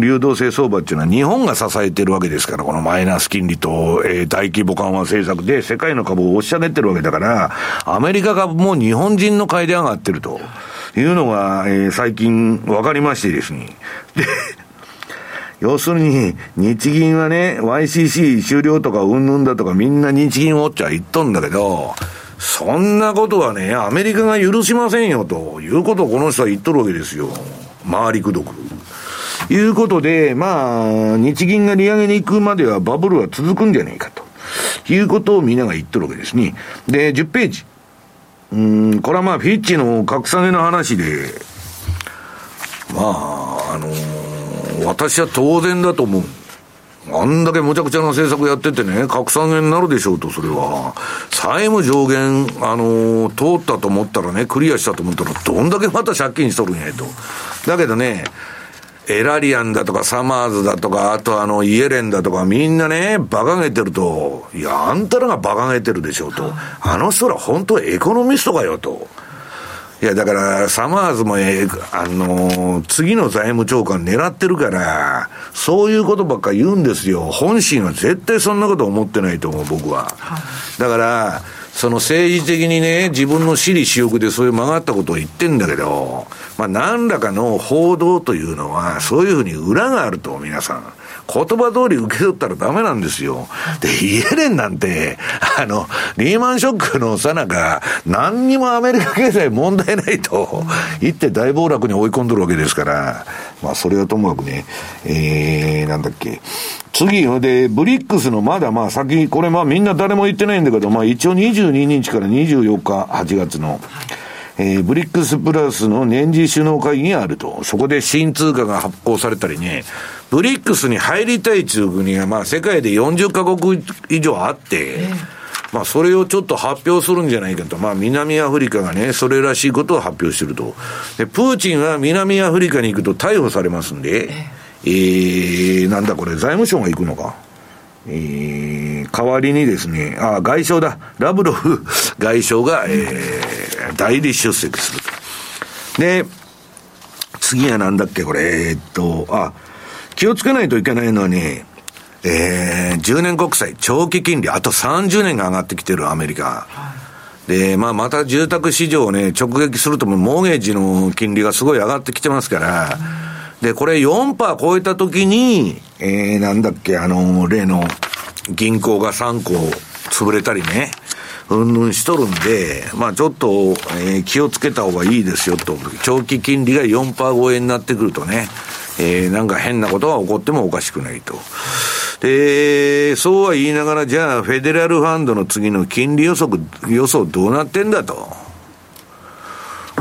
流動性相場っていうのは日本が支えてるわけですから、このマイナス金利と、えー、大規模緩和政策で世界の株を押し上げてるわけだから、アメリカ株も日本人の買いで上がってるというのが、えー、最近分かりましてですね。で、*laughs* 要するに、日銀はね、YCC 終了とかうんぬんだとかみんな日銀ウォッチャー言っとんだけど、そんなことはね、アメリカが許しませんよということをこの人は言っとるわけですよ。回りくどく。いうことで、まあ、日銀が利上げに行くまではバブルは続くんじゃねえかと。いうことをみんなが言っとるわけですね。で、10ページ。うん、これはまあ、フィッチの格下げの話で、まあ、あのー、私は当然だと思う。あんだけむちゃくちゃな政策やっててね、格下げになるでしょうと、それは。債務上限、あのー、通ったと思ったらね、クリアしたと思ったら、どんだけまた借金しとるんやと。だけどね、エラリアンだとかサマーズだとか、あとあのイエレンだとか、みんなね、馬鹿げてると、いや、あんたらが馬鹿げてるでしょうと。あの人ら本当エコノミストかよと。いや、だから、サマーズも、えあのー、次の財務長官狙ってるから、そういうことばっか言うんですよ。本心は絶対そんなこと思ってないと思う、僕は。だから、その政治的にね、自分の私利私欲でそういう曲がったことを言ってんだけど、まあ、何らかの報道というのは、そういうふうに裏があると、皆さん。言葉通り受け取ったらダメなんですよ。で、イエレンなんて、あの、リーマンショックのさなか、何にもアメリカ経済問題ないと言って大暴落に追い込んでるわけですから、まあ、それはともかくね、えー、なんだっけ。次で、ブリックスのまだまあ先、これまあみんな誰も言ってないんだけど、まあ一応22日から24日、8月の、えー、ブリックスプラスの年次首脳会議があると。そこで新通貨が発行されたりね、ブリックスに入りたい中国が、まあ、世界で40カ国以上あって、まあ、それをちょっと発表するんじゃないかと。まあ、南アフリカがね、それらしいことを発表してると。で、プーチンは南アフリカに行くと逮捕されますんで、えー、なんだこれ、財務省が行くのか。えー、代わりにですね、あ、外相だ。ラブロフ *laughs* 外相が、えー、代理出席すると。で、次はなんだっけ、これ、えー、っと、あ、気をつけないといけないのはね、えー、10年国債、長期金利、あと30年が上がってきてるアメリカ。で、まあ、また住宅市場をね、直撃するとも、モーゲージの金利がすごい上がってきてますから、で、これ4%超えたときに、えー、なんだっけ、あの、例の銀行が3個潰れたりね、うんぬんしとるんで、まあちょっと、えー、気をつけた方がいいですよと。長期金利が4%超えになってくるとね、えー、なんか変なことが起こってもおかしくないと。で、そうは言いながら、じゃあ、フェデラルファンドの次の金利予測、予想どうなってんだと。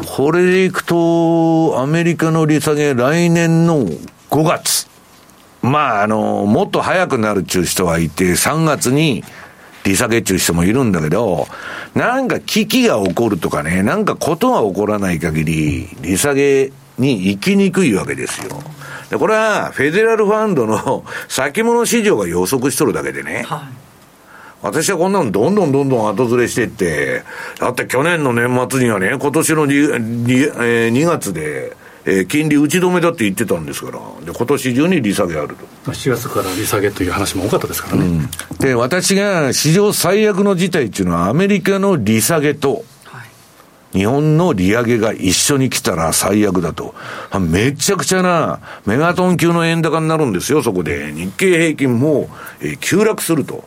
これでいくと、アメリカの利下げ来年の5月。まあ、あの、もっと早くなるっちゅう人はいて、3月に利下げっちゅう人もいるんだけど、なんか危機が起こるとかね、なんかことが起こらない限り、利下げに行きにくいわけですよ。で、これは、フェデラルファンドの *laughs* 先物市場が予測しとるだけでね。はい私はこんなのどんどんどんどん後ずれしていって、だって去年の年末にはね、今年の 2, 2, えー、2月で、えー、金利打ち止めだって言ってたんですから、で今年中に利下げあると。7月から利下げという話も多かったですからね。うん、で、私が史上最悪の事態っていうのは、アメリカの利下げと、日本の利上げが一緒に来たら最悪だと。めちゃくちゃなメガトン級の円高になるんですよ、そこで。日経平均も、えー、急落すると。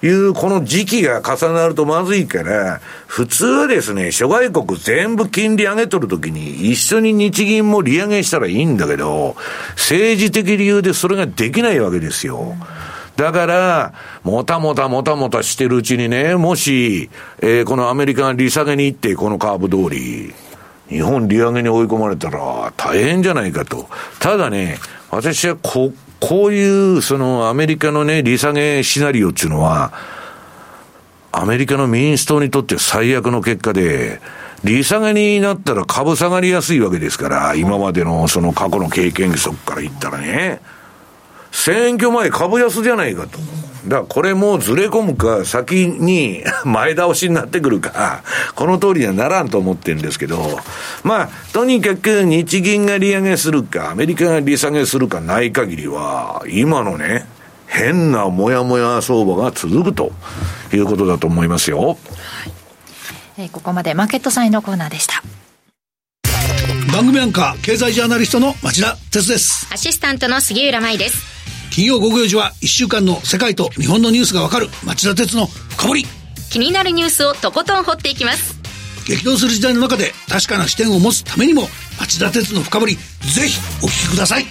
いうこの時期が重なるとまずいから、普通はですね、諸外国全部金利上げとるときに一緒に日銀も利上げしたらいいんだけど、政治的理由でそれができないわけですよ。だから、もたもたもたもたしてるうちにね、もし、えー、このアメリカが利下げに行って、このカーブ通り、日本利上げに追い込まれたら大変じゃないかと。ただね、私はここういう、そのアメリカのね、利下げシナリオっていうのは、アメリカの民主党にとって最悪の結果で、利下げになったら株下がりやすいわけですから、今までのその過去の経験則から言ったらね。選挙前株安じゃないかと。だからこれもずれ込むか、先に *laughs* 前倒しになってくるか、この通りにはならんと思ってるんですけど、まあ、とにかく日銀が利上げするか、アメリカが利下げするかない限りは、今のね、変なもやもや相場が続くということだと思いますよ。はい、ここまでマーケットサインのコーナーでした。番組アンカー経済ジャーナリストの町田哲です。アシスタントの杉浦舞です。金曜午後4時は1週間の世界と日本のニュースがわかる町田鉄の深掘り。気になるニュースをとことん掘っていきます。激動する時代の中で確かな視点を持つためにも町田鉄の深掘りぜひお聞きください。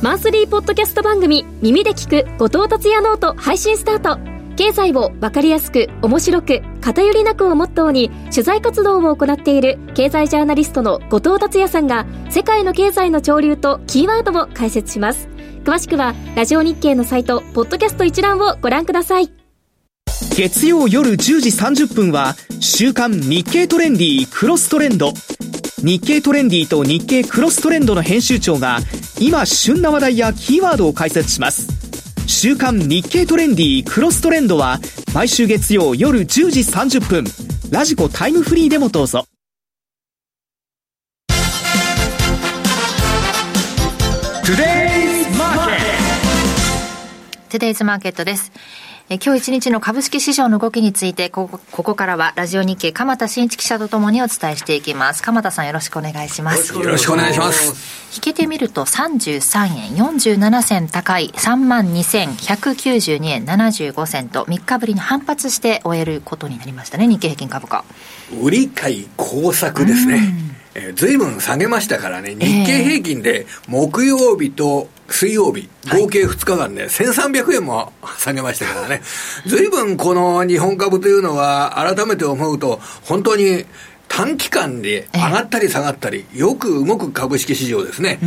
マンスリーポッドキャスト番組耳で聞く後藤達也ノート配信スタート経済を分かりやすく面白く偏りなくをモットーに取材活動を行っている経済ジャーナリストの後藤達也さんが世界の経済の潮流とキーワードを解説します。詳しくはラジオ NIKKEI のサイトポッドキャスト一覧をご覧ください。月曜夜10時30分は週刊日経トレンディクロストレンド。日経トレンディと日経クロストレンドの編集長が今旬な話題やキーワードを解説します。週刊日経トレンディクロストレンドは毎週月曜夜10時30分。ラジコタイムフリーでもどうぞ。トゥデイズマーケットトゥデイズマーケットですえ今日一日の株式市場の動きについてここここからはラジオ日経鎌田新一記者とともにお伝えしていきます。鎌田さんよろしくお願いします。よろしくお願いします。引けてみると33円47銭高い3万2192円75銭と3日ぶりに反発して終えることになりましたね日経平均株価。売り買い工作ですね、えー、ずいぶん下げましたからね、日経平均で木曜日と水曜日、合計2日間で、1300円も下げましたからね、ずいぶんこの日本株というのは、改めて思うと、本当に短期間で上がったり下がったり、よく動く株式市場ですね。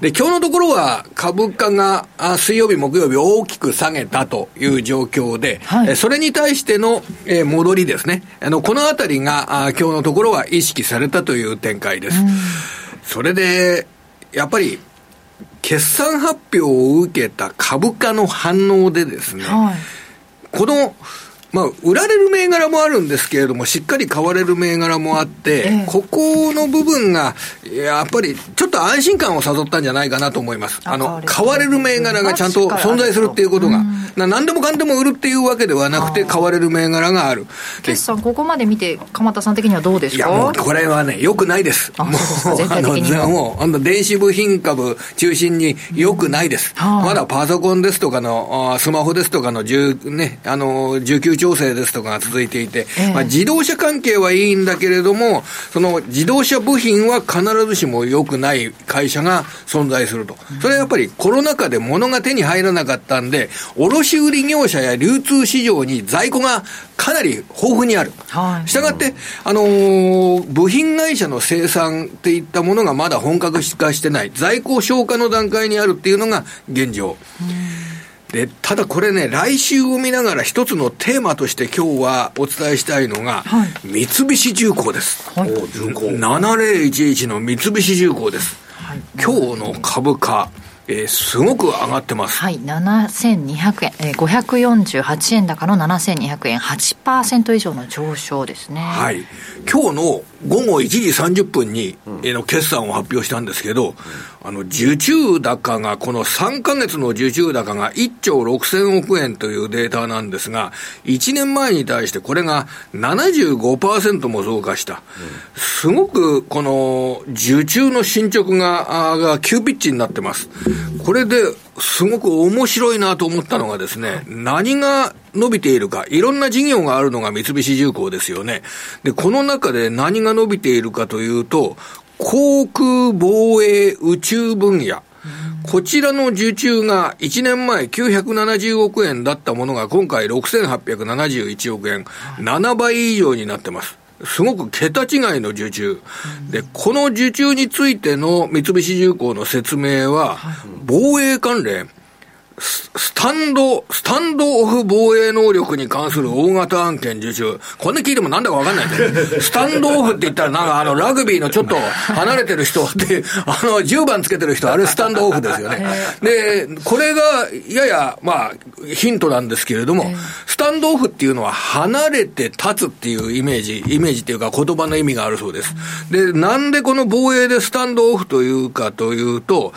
で、今日のところは株価が水曜日、木曜日大きく下げたという状況で、はい、それに対しての戻りですね。あの、このあたりが今日のところは意識されたという展開です。それで、やっぱり、決算発表を受けた株価の反応でですね、はい、このまあ、売られる銘柄もあるんですけれども、しっかり買われる銘柄もあって、えここの部分が、やっぱりちょっと安心感を誘ったんじゃないかなと思います。あの、買われる。銘柄がちゃんと存在するっていうことが、な何でもかんでも売るっていうわけではなくて、買われる銘柄がある。決算、ここまで見て、鎌田さん的にはどうですか？いや、もうこれはね、よくないです。もう、あの、もう、あの、電子部品株中心によくないです。まだパソコンですとかの、スマホですとかの、ね、あの、19調整ですとかが続いていて、まあ、自動車関係はいいんだけれども、その自動車部品は必ずしも良くない会社が存在すると。それはやっぱりコロナ禍で物が手に入らなかったんで、卸売業者や流通市場に在庫がかなり豊富にある。したがって、あのー、部品会社の生産っていったものがまだ本格化してない。在庫消化の段階にあるっていうのが現状。で、ただこれね、来週を見ながら一つのテーマとして今日はお伝えしたいのが、はい、三菱重工です。はい、7011の三菱重工です。はい、今日の株価、えー、すごく上がってます。はい、7200円、えー、548円高の7200円、8%以上の上昇ですね。はい。今日の午後1時30分に、えの決算を発表したんですけど、あの、受注高が、この3ヶ月の受注高が1兆6000億円というデータなんですが、1年前に対してこれが75%も増加した。すごく、この、受注の進捗が、が急ピッチになってます。これで、すごく面白いなと思ったのがですね、何が伸びているか、いろんな事業があるのが三菱重工ですよね。で、この中で何が伸びているかというと、航空防衛宇宙分野。こちらの受注が1年前970億円だったものが今回6871億円、7倍以上になってます。すごく桁違いの受注。で、この受注についての三菱重工の説明は、防衛関連、スタンド、スタンドオフ防衛能力に関する大型案件受注。こんな聞いてもなんだかわかんないんだよ。スタンドオフって言ったらなんかあのラグビーのちょっと離れてる人って、*laughs* あの10番つけてる人、あれスタンドオフですよね。で、これがやや、まあ、ヒントなんですけれども、スタンドオフっていうのは離れて立つっていうイメージ、イメージっていうか言葉の意味があるそうです。で、なんでこの防衛でスタンドオフというかというと、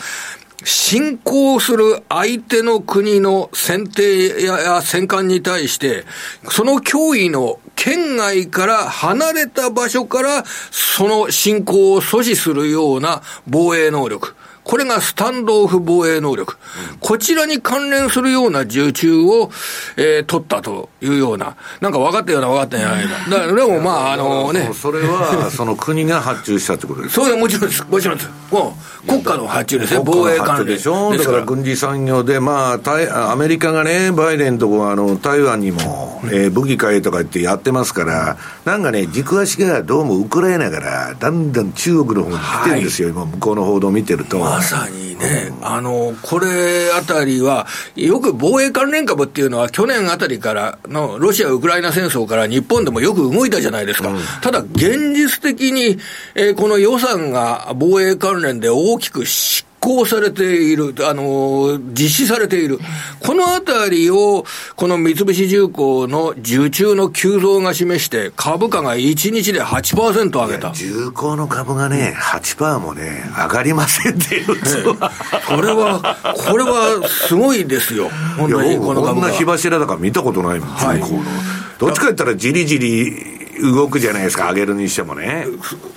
侵攻する相手の国の選定や戦艦に対して、その脅威の県外から離れた場所から、その侵攻を阻止するような防衛能力。これがスタンドオフ防衛能力。こちらに関連するような受注を、えー、取ったというような、なんか分かったような分かったんじゃないか。だから、*laughs* でもまあ、あのね。それは、その国が発注したってことですかそうもちろんです。もちろんです。もう、国家の発注ですね、防衛関連。でしょ？だから軍事産業で、まあ、アメリカがね、バイデンとこあの台湾にも、えー、武器買えとか言ってやってますから、なんかね、軸足がどうもウクライナから、だんだん中国の方に来てるんですよ、はい、今、向こうの報道を見てると。まさにね、あの、これあたりは、よく防衛関連株っていうのは、去年あたりからのロシア・ウクライナ戦争から日本でもよく動いたじゃないですか。うん、ただ、現実的に、えー、この予算が防衛関連で大きくし行されている、あの、実施されている。このあたりを、この三菱重工の受注の急増が示して、株価が1日で8%上げた。重工の株がね、8%もね、上がりませんっていう、*laughs* これは、これはすごいですよ。本当にこの株こんな火柱だから見たことないもん、重工の。どっちか言ったらじりじり動くじゃないですか、上げるにしてもね。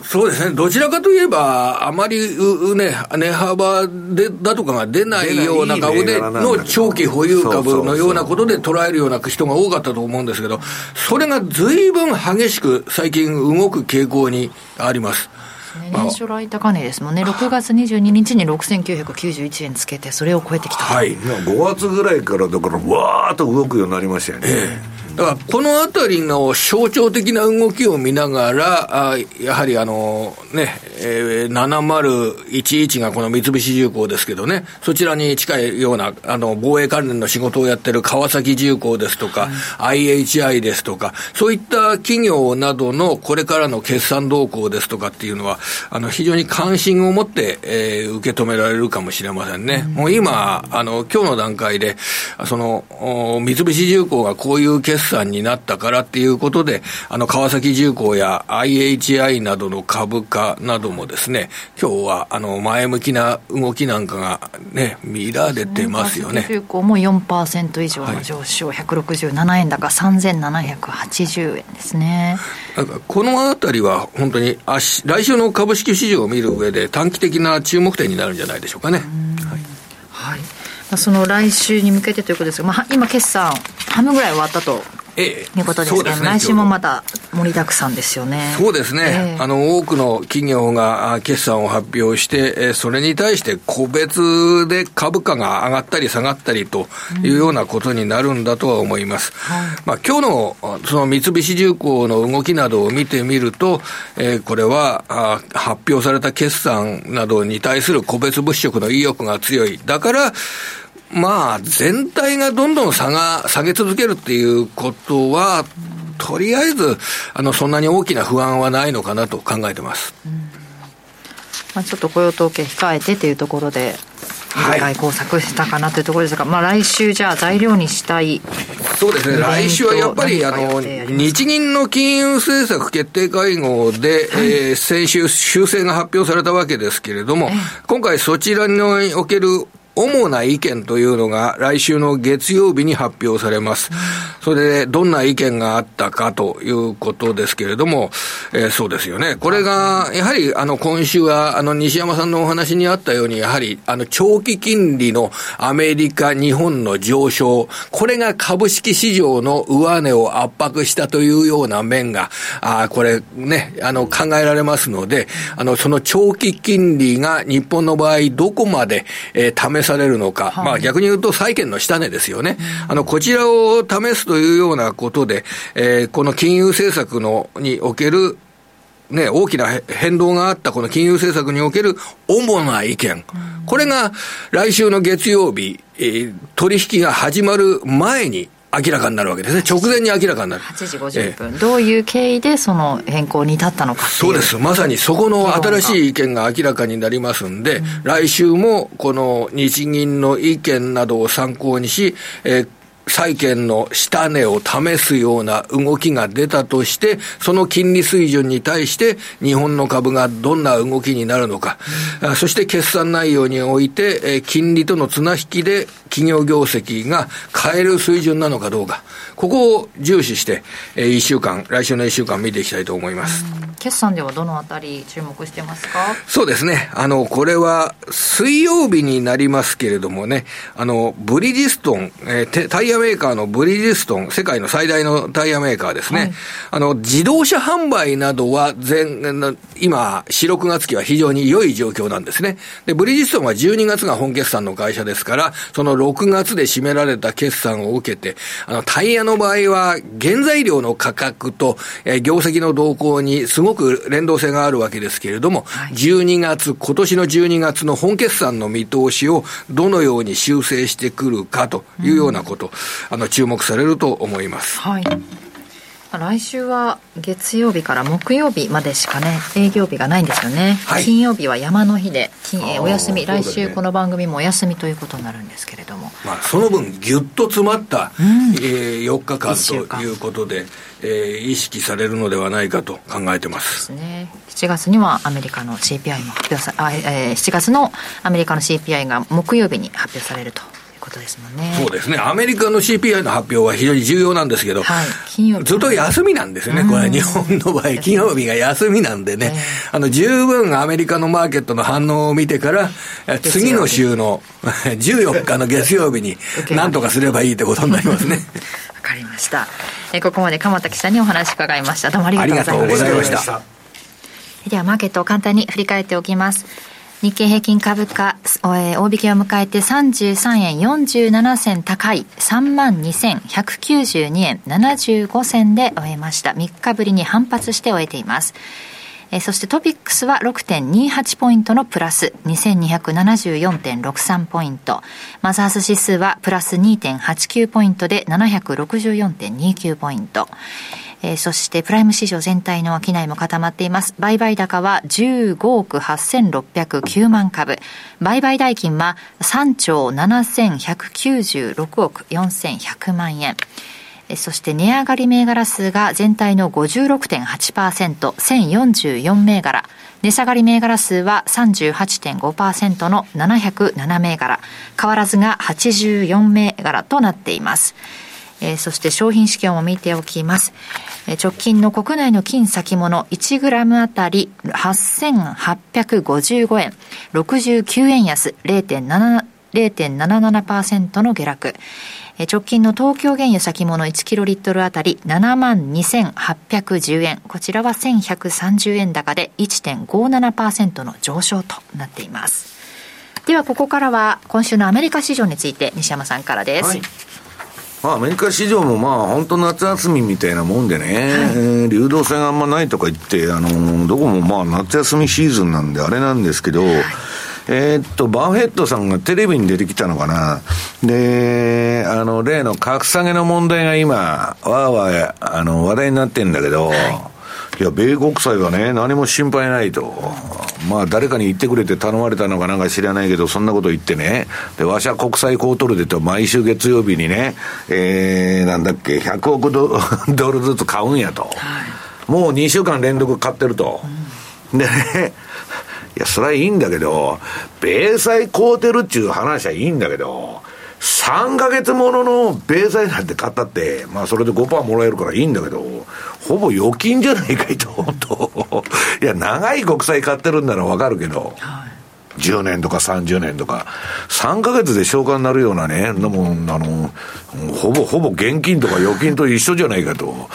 そうですね、どちらかといえば、あまりう、ね、値幅でだとかが出ないような株での長期保有株のようなことで捉えるような人が多かったと思うんですけど、それがずいぶん激しく最近動く傾向にあります。年初来高値ですもんね、6月22日に6991円つけて、それを超えてきた、はい、5月ぐらいから、だから、わーっと動くようになりましたよね。えーだからこのあたりの象徴的な動きを見ながら、あやはりあの、ね、えー、7011がこの三菱重工ですけどね、そちらに近いような、あの、防衛関連の仕事をやってる川崎重工ですとか、はい、IHI ですとか、そういった企業などのこれからの決算動向ですとかっていうのは、あの、非常に関心を持って、えー、受け止められるかもしれませんね。うん、もう今、あの、今日の段階で、その、三菱重工がこういう決算になったからっていうことで、あの、川崎重工や IHI などの株価などもですね、今日は、あの、前向きな動きなんかがね、見られてますよね。重工も4%以上の上昇、はい、167円高3780円ですね。このあたりは本当に来週の株式市場を見る上で短期的な注目点になるんじゃないでしょうかね。はい、はいその来週に向けてということですが、まあ、今、決算、半分ぐらい終わったと。ええ、いうことですね。すね来週もまた盛りだくさんですよね。そうですね。え、あの、多くの企業が決算を発表して、それに対して個別で株価が上がったり下がったりというようなことになるんだとは思います。うん、まあ、今日のその三菱重工の動きなどを見てみると、えー、これはあ発表された決算などに対する個別物色の意欲が強い。だから、まあ、全体がどんどん下が、下げ続けるっていうことは、とりあえず、あの、そんなに大きな不安はないのかなと考えてます。まあ、ちょっと雇用統計控えてというところで、外交策したかなというところですが、まあ、来週、じゃあ、材料にしたいそうですね、来週はやっぱりあの日銀の金融政策決定会合で、はい、えー、先週、修正が発表されたわけですけれども、今回、そちらにおける主な意見というのが来週の月曜日に発表されます。それでどんな意見があったかということですけれども、えー、そうですよね。これが、やはりあの今週はあの西山さんのお話にあったように、やはりあの長期金利のアメリカ、日本の上昇、これが株式市場の上値を圧迫したというような面が、あこれね、あの考えられますので、あのその長期金利が日本の場合どこまで、えー、試されるのか、はい、まあ逆に言うと債券の下値ですよね。あの、こちらを試すというようなことで、えー、この金融政策の、におけるね、大きな変動があったこの金融政策における主な意見。これが来週の月曜日、えー、取引が始まる前に明らかになるわけですね。直前に明らかになる。8時50分。えー、どういう経緯でその変更に至ったのかそうです。まさにそこの新しい意見が明らかになりますんで、うん、来週もこの日銀の意見などを参考にし、えー債券の下値を試すような動きが出たとして、その金利水準に対して日本の株がどんな動きになるのか、うん、そして決算内容において、え金利との綱引きで企業業績が変える水準なのかどうか、ここを重視して、え1週間、来週の1週間見ていきたいと思います。決算ではどのあたり注目してますか？そうですね。あの、これは水曜日になりますけれどもね、あの、ブリヂストン、えー、タイヤメーカーのブリヂストン、世界の最大のタイヤメーカーですね。はい、あの、自動車販売などは全、今、4、6月期は非常に良い状況なんですね。で、ブリヂストンは12月が本決算の会社ですから、その6月で占められた決算を受けて、あの、タイヤの場合は、原材料の価格と、えー、業績の動向にすごく連動性があるわけですけれども、はい、12月、今年の12月の本決算の見通しをどのように修正してくるかというようなこと、うん、あの、注目されると思います。はい。来週は月曜日から木曜日までしかね営業日がないんですよね、はい、金曜日は山の日で金お休み、ね、来週この番組もお休みということになるんですけれども、まあ、その分ぎゅっと詰まった、うん、えー、4日間ということで、えー、意識されるのではないかと考えてます。ですね。7月にはアメリカの CPI も発表さあ、えー、7月のアメリカの CPI が木曜日に発表されるとことですもんね。そうですね。アメリカの CPI の発表は非常に重要なんですけど、はい、金曜日ずっと休みなんですよね。これ日本の場合、金曜日が休みなんでね、あの、十分アメリカのマーケットの反応を見てから、次の週の *laughs* 14日の月曜日に何とかすればいいってことになりますね。*laughs* わかりました。えここまで鎌田記者にお話伺いました。どうもありがとうございました。ではマーケットを簡単に振り返っておきます。日経平均株価、大引けを迎えて33円47銭高い3万2192円75銭で終えました。3日ぶりに反発して終えています。えそしてトピックスは6.28ポイントのプラス2274.63ポイント。マザーズ指数はプラス2.89ポイントで764.29ポイント。えー、そしてプライム市場全体の商いも固まっています。売買高は15億8609万株。売買代金は3兆7196億4100万円。そして値上がり銘柄数が全体の56.8%、1044銘柄。値下がり銘柄数は38.5%の707銘柄。変わらずが84銘柄となっています。えー、そして商品指標も見ておきます。えー、直近の国内の金先物1グラムあたり8855円、69円安0.7 0.77%の下落。直近の東京原油先物1キロリットルあたり7万2810円。こちらは1130円高で1.57%の上昇となっています。ではここからは今週のアメリカ市場について西山さんからです。はいまあ、アメリカ市場もまあ本当夏休みみたいなもんでね、はい、えー、流動性があんまないとか言って、あのー、どこもまあ夏休みシーズンなんであれなんですけど、はいえー、っと、バーフェットさんがテレビに出てきたのかな。で、あの、例の格下げの問題が今、わーわー、あの、話題になってんだけど、はい、いや、米国債はね、何も心配ないと。まあ、誰かに言ってくれて頼まれたのかなんか知らないけど、そんなこと言ってね。で、わしは国債買うとるでと、毎週月曜日にね、えー、なんだっけ、100億ド *laughs* ドルずつ買うんやと。はい、もう2週間連続買ってると。うん、でね、いや、それはいいんだけど、米債買うてるっちゅう話はいいんだけど、3ヶ月ものの米債なんて買ったって、まあそれで5%もらえるからいいんだけど、ほぼ預金じゃないかいと、本当いや、長い国債買ってるんならわかるけど、はい10年とか30年とか、3ヶ月で消化になるようなね、もん、あの、ほぼほぼ現金とか預金と一緒じゃないかと。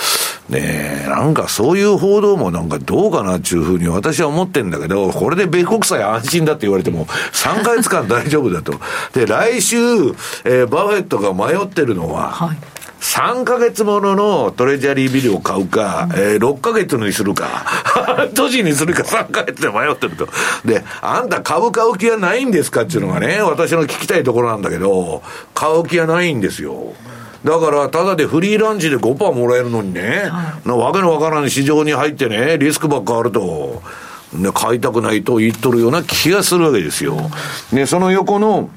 ねえ、なんかそういう報道もなんかどうかなっていうふうに私は思ってんだけど、これで米国債安心だって言われても、3ヶ月間大丈夫だと。で、来週、えー、バフェットが迷ってるのは、はい3ヶ月もののトレジャリービルを買うか、うん、えー、6ヶ月にするか、*laughs* 半年にするか3ヶ月で迷ってると。で、あんた株買う気はないんですかっていうのがね、私の聞きたいところなんだけど、買う気はないんですよ。だから、ただでフリーランチで5%もらえるのにね、はい、わけのわからん市場に入ってね、リスクばっかあると、ね、買いたくないと言っとるような気がするわけですよ。で、その横の、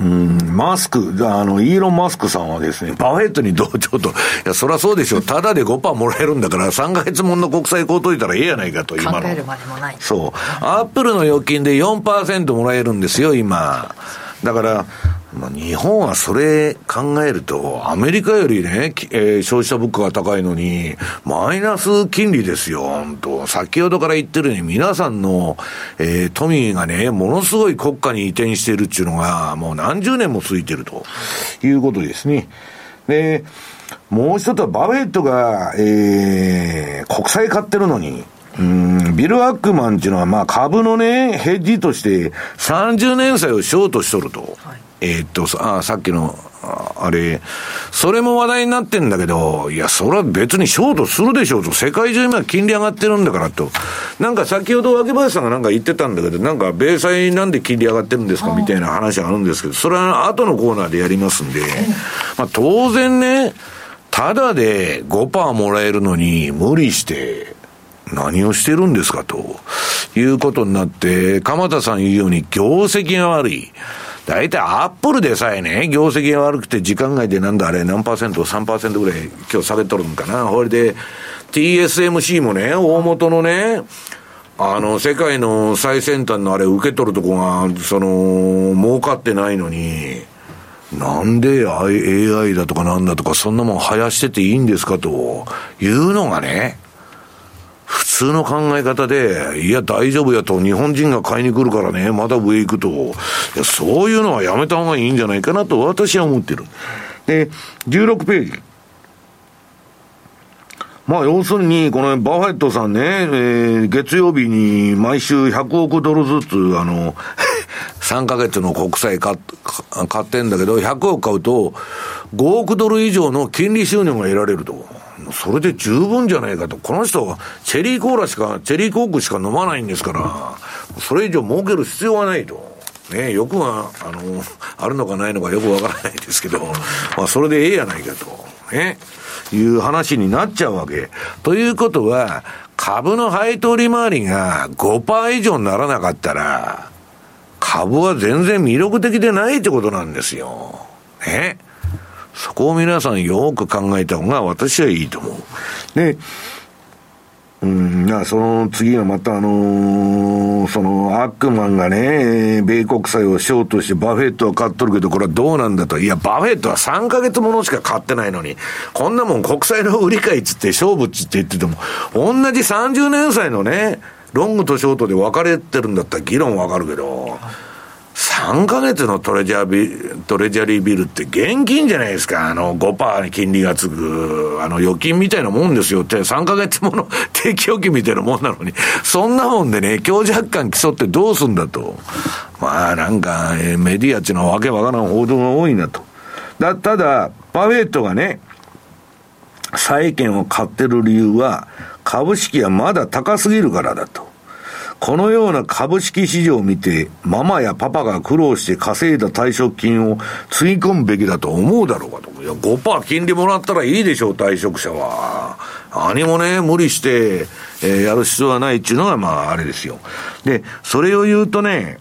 うん、マスク、あの、イーロン・マスクさんはですね、バフェットに同調と、いや、そりゃそうでしょう、ただで5%もらえるんだから、3ヶ月もの国債買うといたらええやないかと、今の。考えるまでもない。そう。アップルの預金で4%もらえるんですよ、今。だから、まあ、日本はそれ考えると、アメリカよりね、えー、消費者物価が高いのに、マイナス金利ですよ、本当先ほどから言ってるように、皆さんの、えー、富がね、ものすごい国家に移転してるっていうのが、もう何十年も続いてるということですね。で、もう一つはバフェットが、えー、国債買ってるのに、うん、ビル・アックマンっていうのは、まあ株のね、ヘッジとして30年債をショートしとると。はいえー、っと、あさっきの、あれ、それも話題になってんだけど、いや、それは別にショートするでしょうと、世界中今金利上がってるんだからと。なんか先ほど脇林さんがなんか言ってたんだけど、なんか米債なんで金利上がってるんですかみたいな話があるんですけど、それは後のコーナーでやりますんで、まあ当然ね、ただで5%もらえるのに無理して、何をしてるんですかということになって、鎌田さん言うように業績が悪い。大体アップルでさえね、業績が悪くて時間外でなんだあれ何パーセント、3%ぐらい今日下げとるんかな。これで TSMC もね、大元のね、あの、世界の最先端のあれ受け取るとこが、その、儲かってないのに、なんで AI だとかなんだとかそんなもん生やしてていいんですかというのがね、普通の考え方で、いや、大丈夫やと、日本人が買いに来るからね、また上行くと、いや、そういうのはやめた方がいいんじゃないかなと私は思ってる。で、16ページ。まあ、要するに、このバフェットさんね、えー、月曜日に毎週100億ドルずつ、あの、*laughs* 3ヶ月の国債買買ってんだけど、100億買うと、5億ドル以上の金利収入が得られると。それで十分じゃないかと。この人はチェリーコーラしか、チェリーコークしか飲まないんですから、それ以上儲ける必要はないと。ね、欲が、あの、あるのかないのかよくわからないですけど、*laughs* まあ、それでええやないかと。ね。いう話になっちゃうわけ。ということは、株の配当利回りが5%以上にならなかったら、株は全然魅力的でないってことなんですよ。ね。そこを皆さんよく考えた方が私はいいと思う。で、うん、その次はまたあのー、そのアックマンがね、米国債をショートしてバフェットは買っとるけど、これはどうなんだと。いや、バフェットは3ヶ月ものしか買ってないのに、こんなもん国債の売り買いっつって勝負っつって言ってても、同じ30年債のね、ロングとショートで分かれてるんだったら議論わかるけど、3ヶ月のトレジャービトレジャリービルって現金じゃないですか。あの5%に金利がつく、あの預金みたいなもんですよって、3ヶ月もの *laughs* 定期預金みたいなもんなのに、そんなもんでね、強弱感競ってどうすんだと。まあなんか、えー、メディアっていうのはわけわからん報道が多いなと。だ、ただ、パフェットがね、債券を買ってる理由は、株式はまだ高すぎるからだと。このような株式市場を見て、ママやパパが苦労して稼いだ退職金をつぎ込むべきだと思うだろうかと。いや、5%金利もらったらいいでしょう、退職者は。何もね、無理して、えー、やる必要はないっていうのが、まあ、あれですよ。で、それを言うとね、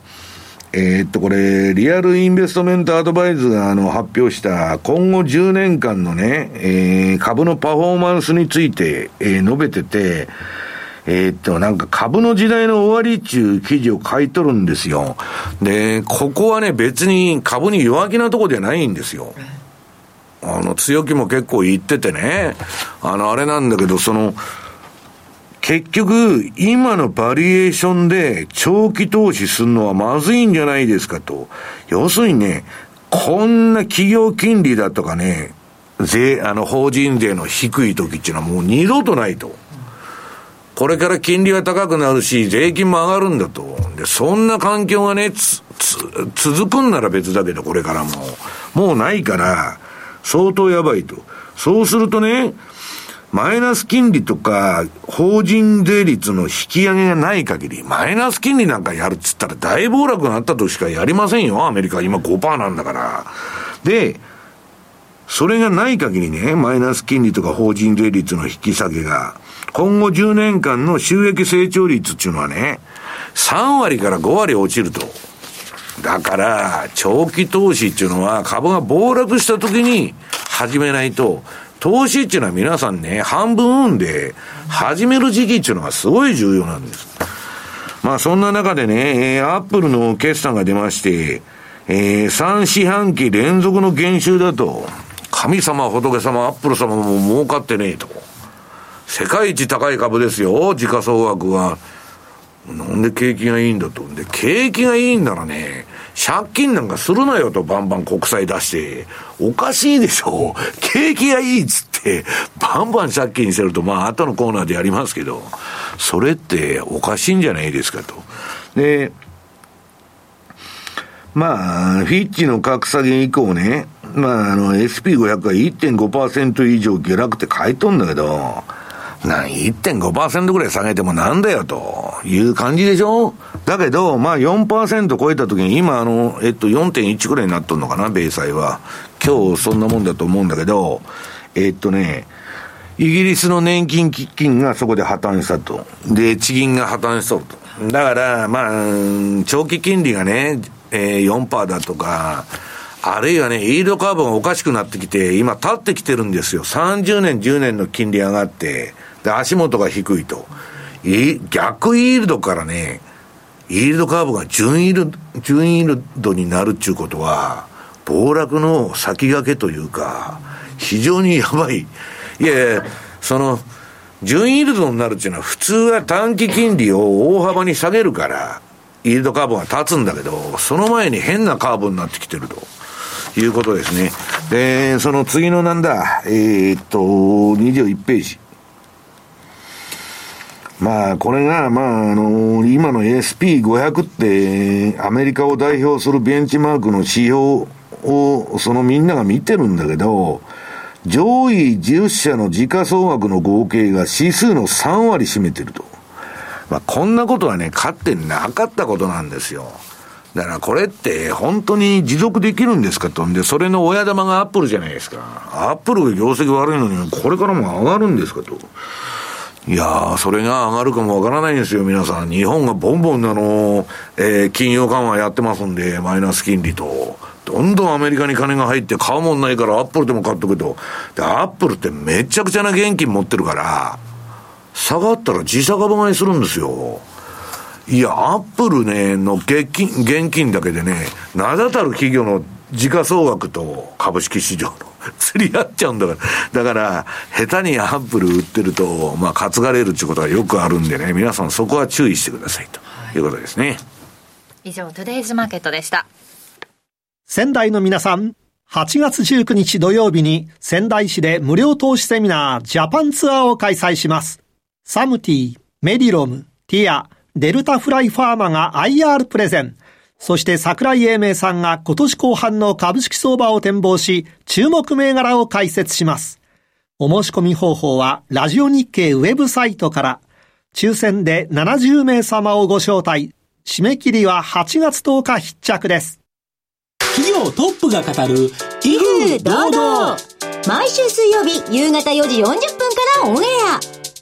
えー、っと、これ、リアルインベストメントアドバイズがあの発表した今後10年間のね、えー、株のパフォーマンスについて、えー、述べてて、えー、っと、なんか株の時代の終わりっていう記事を書いとるんですよ。で、ここはね、別に株に弱気なとこじゃないんですよ。あの、強気も結構言っててね、あの、あれなんだけど、その、結局、今のバリエーションで長期投資するのはまずいんじゃないですかと。要するにね、こんな企業金利だとかね、税、あの、法人税の低い時っていうのはもう二度とないと。これから金利が高くなるし、税金も上がるんだと。で、そんな環境がね、つ、つ、続くんなら別だけど、これからも。もうないから、相当やばいと。そうするとね、マイナス金利とか、法人税率の引き上げがない限り、マイナス金利なんかやるっつったら大暴落になったとしかやりませんよ、アメリカ。今5%なんだから。で、それがない限りね、マイナス金利とか法人税率の引き下げが、今後10年間の収益成長率っていうのはね、3割から5割落ちると。だから、長期投資っていうのは株が暴落した時に始めないと、投資っていうのは皆さんね、半分運で始める時期っていうのがすごい重要なんです。まあそんな中でね、えーアップルの決算が出まして、えー、3四半期連続の減収だと、神様、仏様、アップル様も儲かってねえと。世界一高い株ですよ、時価総額は。なんで景気がいいんだと。で、景気がいいんならね、借金なんかするなよとバンバン国債出して。おかしいでしょ。景気がいいっつって、バンバン借金してると、まあ、後のコーナーでやりますけど、それっておかしいんじゃないですかと。で、まあ、フィッチの格下げ以降ね、まあ、あの、SP500 が1.5%以上下落って書いとんだけど、な、1.5%ぐらい下げてもなんだよという感じでしょ？だけど、まあ4%超えた時に今あの、えっと4.1ぐらいになっとんのかな、米債は。今日そんなもんだと思うんだけど、えっとね、イギリスの年金基金がそこで破綻したと。で、地銀が破綻しとると。だから、まあ、長期金利がね、えー、4%だとか、あるいはね、イールドカーブがおかしくなってきて、今立ってきてるんですよ。30年、10年の金利上がって、で、足元が低いと。逆イールドからね、イールドカーブが準イールド、準イールドになるっていうことは、暴落の先駆けというか、非常にやばい。いやいや、その、準イールドになるっていうのは、普通は短期金利を大幅に下げるから、イールドカーブが立つんだけど、その前に変なカーブになってきてると。いうことですね。で、その次のなんだ、えー、っと、21ページ。まあ、これが、まあ、あの、今の SP500 って、アメリカを代表するベンチマークの指標を、そのみんなが見てるんだけど、上位10社の時価総額の合計が指数の3割占めてると。まあ、こんなことはね、かってなかったことなんですよ。だからこれって本当に持続できるんですかと。んで、それの親玉がアップルじゃないですか。アップルが業績悪いのに、これからも上がるんですかと。いやー、それが上がるかもわからないんですよ、皆さん。日本がボンボンあの、えー、金融緩和やってますんで、マイナス金利と。どんどんアメリカに金が入って買うもんないからアップルでも買っとくと。で、アップルってめちゃくちゃな現金持ってるから、下がったら自社株買いするんですよ。いや、アップルね、の現金、現金だけでね、名だたる企業の時価総額と株式市場の *laughs* 釣り合っちゃうんだから。だから、下手にアップル売ってると、まあ、担がれるっていうことがよくあるんでね、皆さんそこは注意してくださいということですね。以上、トゥデイズマーケットでした。仙台の皆さん、8月19日土曜日に仙台市で無料投資セミナージャパンツアーを開催します。サムティ、メディロム、ティア、デルタフライファーマが IR プレゼン。そして桜井英明さんが今年後半の株式相場を展望し、注目銘柄を解説します。お申し込み方法は、ラジオ日経ウェブサイトから、抽選で70名様をご招待。締め切りは8月10日必着です。企業トップが語る、威風堂々。毎週水曜日夕方4時40分からオンエア。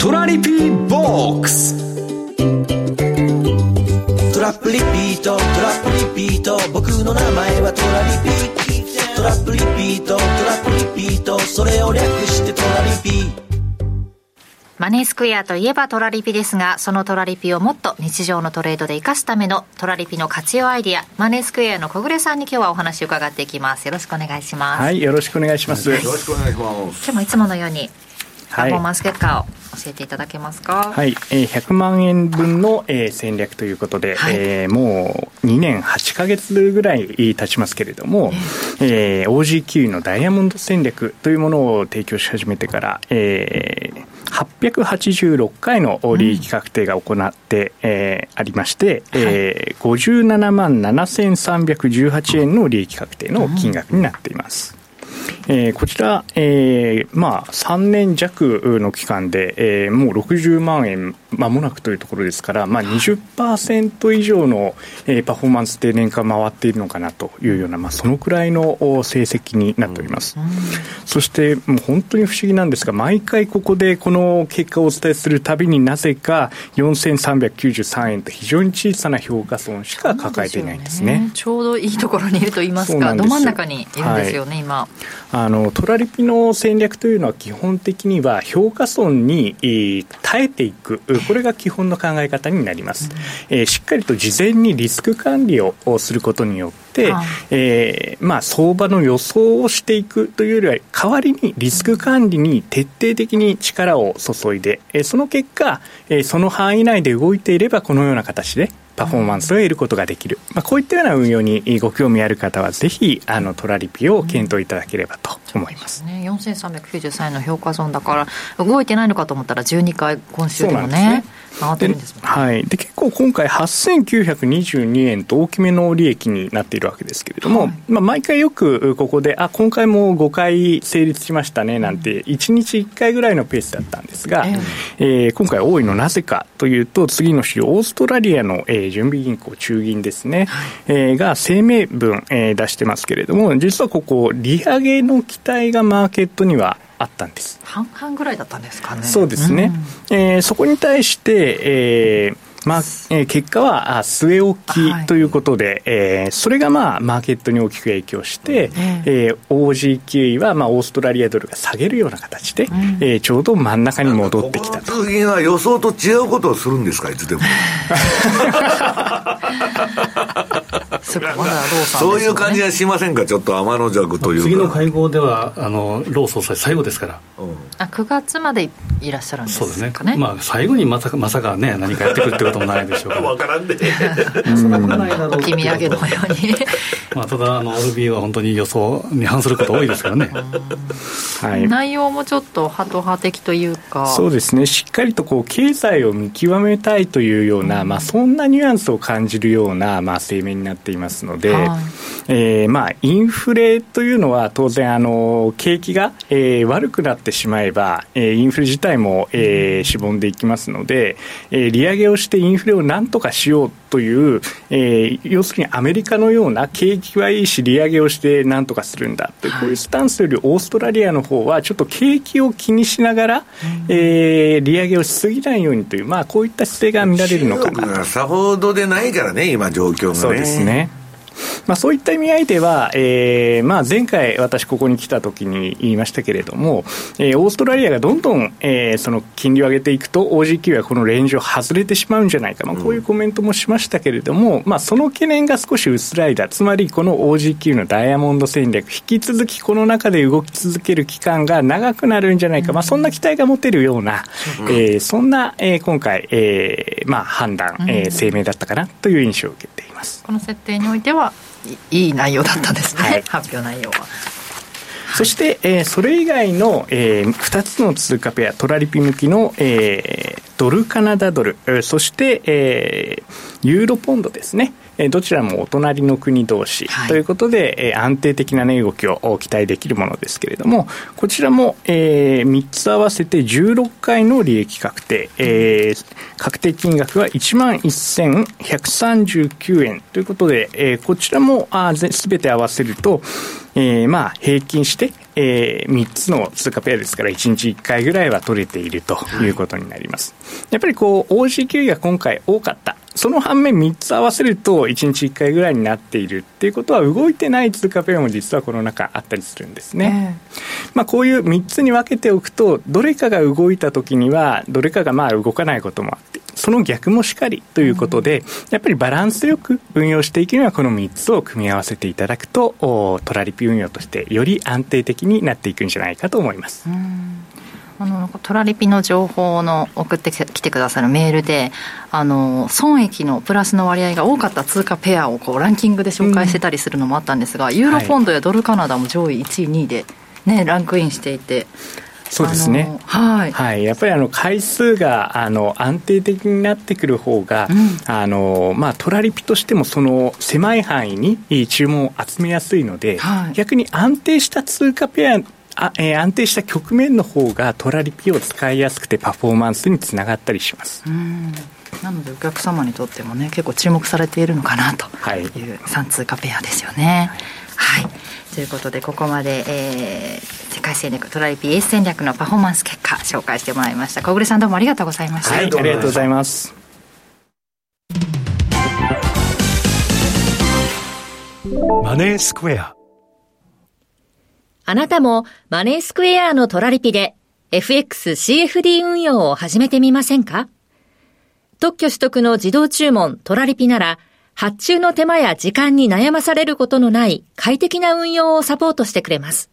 トラリピーボックストラップリピートトラップリピート僕の名前はトラリピトラップリピートトラップリピートそれを略してトラリピマネースクエアといえばトラリピですが、そのトラリピをもっと日常のトレードで活かすためのトラリピの活用アイディア、マネースクエアの小暮さんに今日はお話を伺っていきます。よろしくお願いします。はい、よろしくお願いします。よろしくお願いします。今日もいつものようにパフォーマンス結果を教えていただけますか？はい、えー、100万円分の、えー、戦略ということで、はい、えー、もう2年8か月ぐらい経ちますけれども、えー、OG9 のダイヤモンド戦略というものを提供し始めてから、えー、886回の利益確定が行って、うん、えー、ありまして、はい、えー、57万7318円の利益確定の金額になっています。えー、こちら、えー、まあ、3年弱の期間で、えー、もう60万円まもなくというところですから、まあ20、以上の、えー、パフォーマンスで年間回っているのかなというような、まあ、そのくらいの成績になっております。うん、そして、もう本当に不思議なんですが、毎回ここでこの結果をお伝えするたびになぜか4393円と非常に小さな評価損しか抱えていないんですね。すねちょうどいいところにいると言いますか、ど真ん中にいるんですよね、はい、今。あのトラリピの戦略というのは基本的には評価損に、耐えていくこれが基本の考え方になります、うん、えー、しっかりと事前にリスク管理をすることによって、はい、えー、まあ、相場の予想をしていくというよりは代わりにリスク管理に徹底的に力を注いで、えー、その結果、えー、その範囲内で動いていればこのような形でパフォーマンスを得ることができる、まあ、こういったような運用にご興味ある方はぜひあのトラリピを検討いただければと思います、うん、ね、4393円の評価損だから動いてないのかと思ったら12回今週でもね回ってるんですもんね。はい、で結構今回8922円と大きめの利益になっているわけですけれども、はい、まあ、毎回よくここであ今回も5回成立しましたねなんて1日1回ぐらいのペースだったんですが、えー、えー、今回多いのなぜかというと次の週オーストラリアの、えー、準備銀行中銀ですね、はい、えー、が声明文、えー、出してますけれども実はここ利上げの期待がマーケットにはあったんです。半々ぐらいだったんですかね。そうですね、うん、えー、そこに対して、えーまあえー、結果は据え置きということで、はい、えー、それが、まあ、マーケットに大きく影響して、ええー、OG は、まあ、オーストラリアドルが下げるような形で、うん、えー、ちょうど真ん中に戻ってきたと。通銀は予想と違うことをするんですか、いつでも。そういう感じはしませんか、ちょっと天の弱というか。次の会合では、あのロー総裁、最後ですから。うん、あ9月までいらっしゃるんですかね。そうですね。まあ、最後にまさか、まさかね、何かやってくるってこともないでしょうから。*laughs* わからんで。そんなことないだろう。置き土産のように。*laughs* まあ、ただ、あの、RB は本当に予想に反すること多いですからね。*laughs* はい。内容もちょっとハト派的というか。そうですね。しっかりとこう、経済を見極めたいというような、まあ、そんなニュアンスを感じるような、まあ、声明になっていますので、はい、えー、まあ、インフレというのは当然、あの、景気が、えー、悪くなってしまえば、えー、インフレ自体も、えー、しぼんでいきますので、えー、利上げをしてインフレをなんとかしようという、えー、要するにアメリカのような景気はいいし利上げをしてなんとかするんだという、こういうスタンスよりオーストラリアの方はちょっと景気を気にしながら、えー、利上げをしすぎないようにという、まあ、こういった姿勢が見られるのかなと。さほどでないからね、今、状況がね。そうですねまあ、そういった意味合いでは、えーまあ、前回私ここに来た時に言いましたけれども、えー、オーストラリアがどんどん、えー、その金利を上げていくと OG はこのレンジを外れてしまうんじゃないか、まあ、こういうコメントもしましたけれども、うん、まあ、その懸念が少し薄らいだ。つまりこの OG のダイヤモンド戦略引き続きこの中で動き続ける期間が長くなるんじゃないか、まあ、そんな期待が持てるような、うん、えー、そんな、えー、今回、えーまあ、判断、えー、声明だったかなという印象を受けています。この設定においてはいい内容だったんですね、はい、発表内容は。そして、えー、それ以外の、えー、2つの通貨ペア、トラリピ向きの、えー、ドルカナダドル、そして、えー、ユーロポンドですね。どちらもお隣の国同士。ということで、はい、安定的な値動きを期待できるものですけれども、こちらも、えー、3つ合わせて16回の利益確定、えー、確定金額は1万1139円。ということで、えー、こちらもすべて合わせると、えー、まあ平均して、えー、3つの通貨ペアですから1日1回ぐらいは取れているということになります。はい、やっぱりこう OG が今回多かったその反面3つ合わせると1日1回ぐらいになっているっていうことは動いてない通貨ペアも実はこの中あったりするんですね、えー、まあ、こういう3つに分けておくとどれかが動いた時にはどれかがまあ動かないこともあってその逆もしかりということで、うん、やっぱりバランスよく運用していくにはこの3つを組み合わせていただくとトラリピ運用としてより安定的になっていくんじゃないかと思います。うんあのトラリピの情報の送ってきてくださるメールであの損益のプラスの割合が多かった通貨ペアをこうランキングで紹介してたりするのもあったんですが、うん、ユーロポンドやドルカナダも上位1位2位で、ね、ランクインしていて。そうですね。はい。はい。やっぱりあの回数があの安定的になってくる方が、うん、あのまあトラリピとしてもその狭い範囲に注文を集めやすいので、はい、逆に安定した通貨ペアあえー、安定した局面の方がトラリピを使いやすくてパフォーマンスにつながったりします。なのでお客様にとってもね結構注目されているのかなという3通貨ペアですよね。はい、はい、ということでここまで、えー、世界戦略トラリピエース戦略のパフォーマンス結果紹介してもらいました。小暮さんどうもありがとうございました、はい、ありがとうございます。マネースクエアあなたもマネースクエアのトラリピで FXCFD 運用を始めてみませんか？特許取得の自動注文トラリピなら発注の手間や時間に悩まされることのない快適な運用をサポートしてくれます。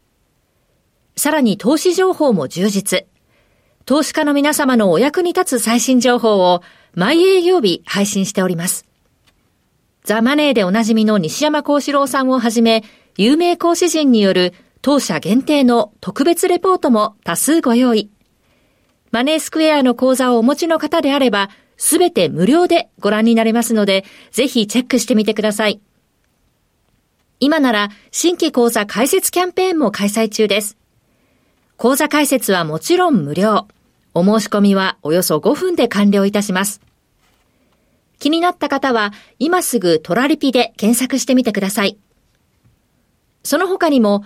さらに投資情報も充実。投資家の皆様のお役に立つ最新情報を毎営業日配信しております。ザ・マネーでおなじみの西山幸四郎さんをはじめ、有名講師陣による当社限定の特別レポートも多数ご用意。マネースクエアの講座をお持ちの方であれば、すべて無料でご覧になれますので、ぜひチェックしてみてください。今なら新規講座開設キャンペーンも開催中です。講座開設はもちろん無料。お申し込みはおよそ5分で完了いたします。気になった方は今すぐトラリピで検索してみてください。その他にも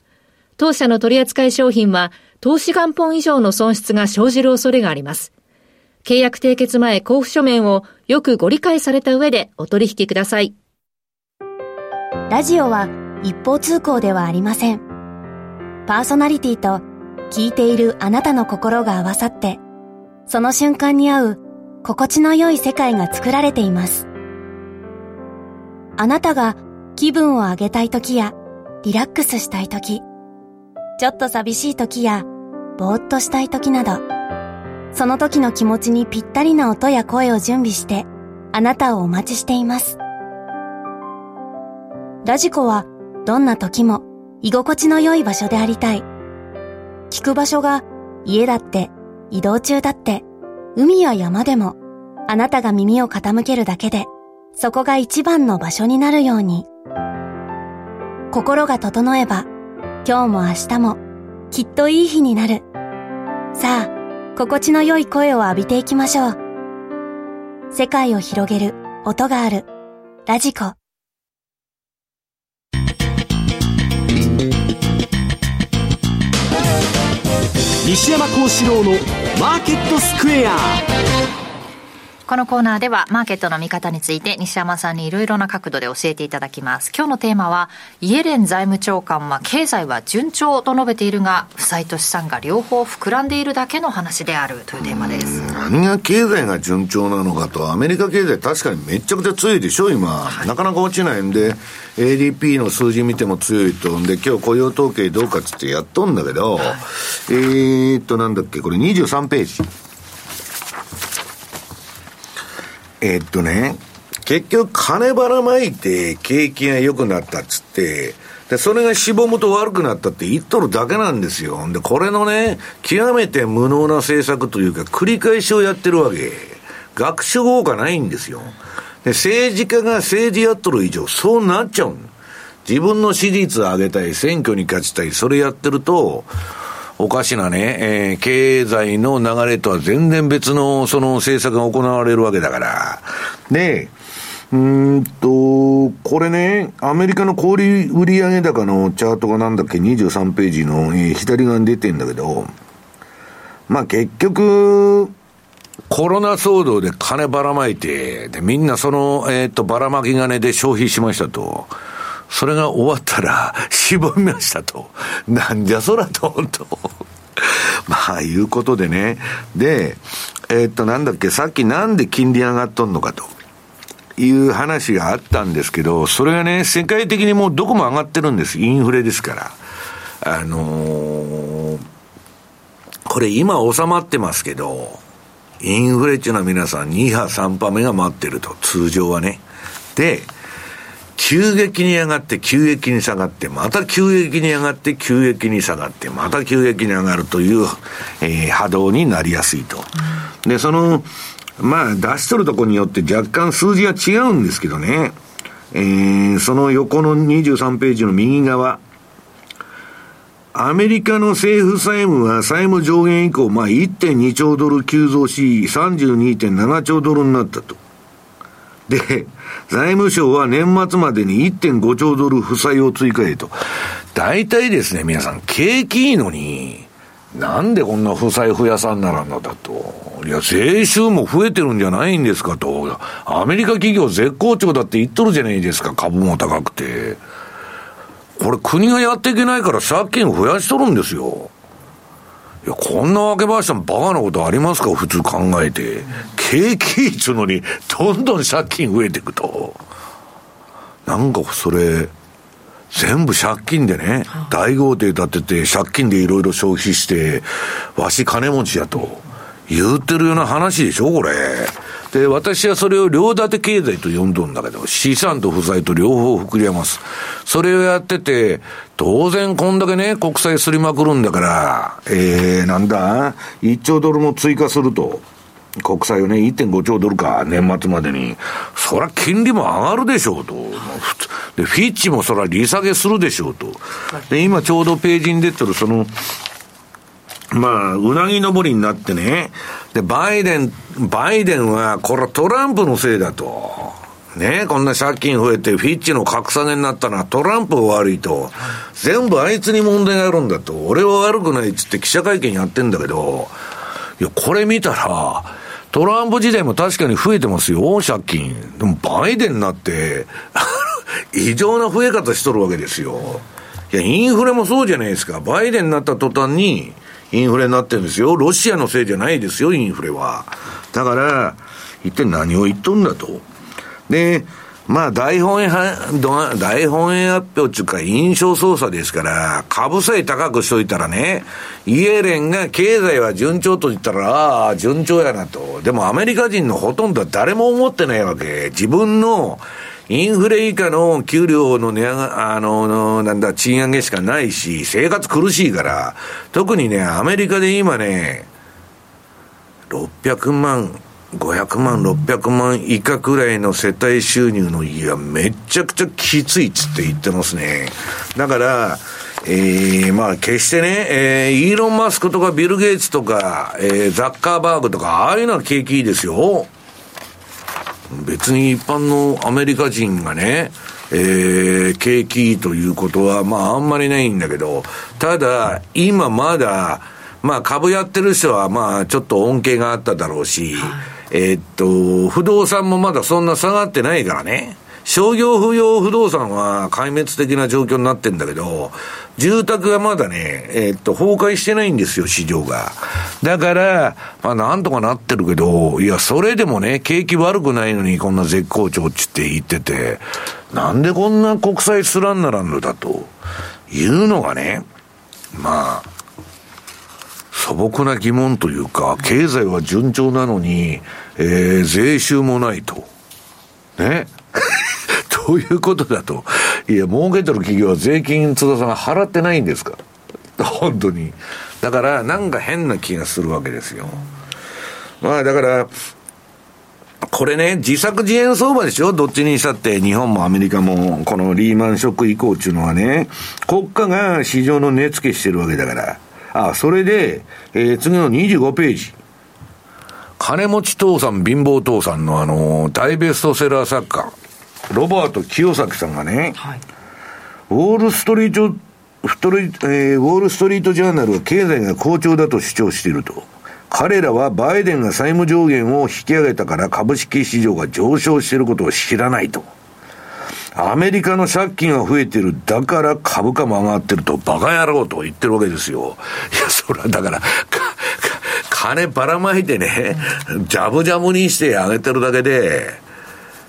当社の取扱い商品は、投資元本以上の損失が生じる恐れがあります。契約締結前交付書面をよくご理解された上でお取引ください。ラジオは一方通行ではありません。パーソナリティと聞いているあなたの心が合わさって、その瞬間に合う心地の良い世界が作られています。あなたが気分を上げたい時やリラックスしたい時、ちょっと寂しい時や、ぼーっとしたい時など、その時の気持ちにぴったりな音や声を準備して、あなたをお待ちしています。ラジコは、どんな時も居心地の良い場所でありたい。聞く場所が家だって、移動中だって、海や山でも、あなたが耳を傾けるだけで、そこが一番の場所になるように。心が整えば、今日も明日もきっといい日になる。さあ、心地の良い声を浴びていきましょう。世界を広げる音がある。ラジコ。西山幸四郎のマーケットスクエアこのコーナーではマーケットの見方について西山さんにいろいろな角度で教えていただきます。今日のテーマは、イエレン財務長官は経済は順調と述べているが、負債と資産が両方膨らんでいるだけの話であるというテーマです。何が経済が順調なのかと、アメリカ経済確かにめちゃくちゃ強いでしょ、今。はい、なかなか落ちないんで、ADP の数字見ても強いと。んで、今日雇用統計どうかっつってやっとんだけど、はい、えーっと、なんだっけ、これ23ページ。えー、っとね、結局金ばらまいて景気が良くなったっつって、で、それがしぼむと悪くなったって言っとるだけなんですよ。で、これのね、極めて無能な政策というか、繰り返しをやってるわけ。学習効果ないんですよ。で、政治家が政治やっとる以上、そうなっちゃう自分の支持率を上げたい、選挙に勝ちたい、それやってると、おかしなね、えー、経済の流れとは全然別のその政策が行われるわけだから。で、うんと、これね、アメリカの小売売上高のチャートがなんだっけ、23ページの、えー、左側に出てんだけど、まあ結局、コロナ騒動で金ばらまいて、で、みんなその、えっ、と、ばらまき金で消費しましたと。それが終わったら、しぼみましたと。なんじゃそらと、本当まあ、いうことでね。で、えー、っと、なんだっけ、さっきなんで金利上がっとんのかと。いう話があったんですけど、それがね、世界的にもうどこも上がってるんです。インフレですから。あのー、これ今収まってますけど、インフレっていうのは皆さん2波3波目が待ってると、通常はね。で、急激に上がって、急激に下がって、また急激に上がって、急激に下がって、また急激に上がるという、えー、波動になりやすいと。で、その、まあ、出しとるとこによって若干数字は違うんですけどね。えー、その横の23ページの右側。アメリカの政府債務は債務上限以降、まあ1.2兆ドル急増し、32.7兆ドルになったと。で、財務省は年末までに1.5兆ドル負債を追加へと。大体ですね、皆さん、景気いいのに、なんでこんな負債増やさんならんのだと。いや、税収も増えてるんじゃないんですかと。アメリカ企業絶好調だって言っとるじゃないですか、株も高くて。これ国がやっていけないから借金増やしとるんですよ。いや、こんなわけばしたバカなことありますか？普通考えて。景気いいっつうのに、どんどん借金増えていくと。なんかそれ、全部借金でね、大豪邸建てて、借金でいろいろ消費して、わし金持ちやと、言ってるような話でしょ、これ。で、私はそれを両立て経済と呼んどんだけど、資産と負債と両方膨れます。それをやってて、当然こんだけね、国債すりまくるんだから、えー、なんだ、1兆ドルも追加すると。国債をね、1.5兆ドルか、年末までに。そら金利も上がるでしょうと。で、フィッチもそら利下げするでしょうと。で、今ちょうどページに出てるその、まあ、うなぎ登りになってね。で、バイデン、バイデンは、これトランプのせいだと。ねこんな借金増えて、フィッチの格下げになったのはトランプ悪いと。全部あいつに問題があるんだと。俺は悪くないっつって記者会見やってんだけど、いや、これ見たら、トランプ時代も確かに増えてますよ、借金。でも、バイデンになって、*laughs* 異常な増え方しとるわけですよ。いや、インフレもそうじゃないですか。バイデンになった途端に、インフレになってるんですよ。ロシアのせいじゃないですよ、インフレは。だから、一体何を言っとんだと。で、まあ、大本営、大本営発表っていうか、印象操作ですから、株さえ高くしといたらね、イエレンが経済は順調と言ったら、ああ、順調やなと。でもアメリカ人のほとんど誰も思ってないわけ。自分のインフレ以下の給料の値上が、あの、なんだ、賃上げしかないし、生活苦しいから、特にね、アメリカで今ね、600万、500万、600万以下くらいの世帯収入の家はめちゃくちゃきついっつって言ってますね。だから、えー、まあ決してね、えー、イーロン・マスクとかビル・ゲイツとか、えー、ザッカーバーグとか、ああいうのは景気いいですよ。別に一般のアメリカ人がね、えー、景気ということは、まああんまりないんだけど、ただ、今まだ、まあ株やってる人は、まあちょっと恩恵があっただろうし、えーっと、不動産もまだそんな下がってないからね。商業不要不動産は壊滅的な状況になってんだけど、住宅がまだね、えーっと、崩壊してないんですよ、市場が。だから、まあなんとかなってるけど、いや、それでもね、景気悪くないのにこんな絶好調っつって言ってて、なんでこんな国債すらんならんのだというのがね、まあ、素朴な疑問というか、経済は順調なのに、えー、税収もないと。ね *laughs* どういうことだと。いや、儲けてる企業は税金、津田さん払ってないんですか *laughs* 本当に。だから、なんか変な気がするわけですよ。まあ、だから、これね、自作自演相場でしょ？どっちにしたって、日本もアメリカも、このリーマンショック以降っていうのはね、国家が市場の値付けしてるわけだから。あ、それで、えー、次の25ページ。金持ち父さん、貧乏父さんのあの、大ベストセラー作家、ロバート清崎さんがね、ウォールストリート、ストリえーウォールストリートジャーナルは経済が好調だと主張していると。彼らはバイデンが債務上限を引き上げたから株式市場が上昇していることを知らないと。アメリカの借金が増えてる。だから株価も上がってると、バカ野郎と言ってるわけですよ。いや、それはだから、か金ばらまいてね、ジャブジャブにして上げてるだけで、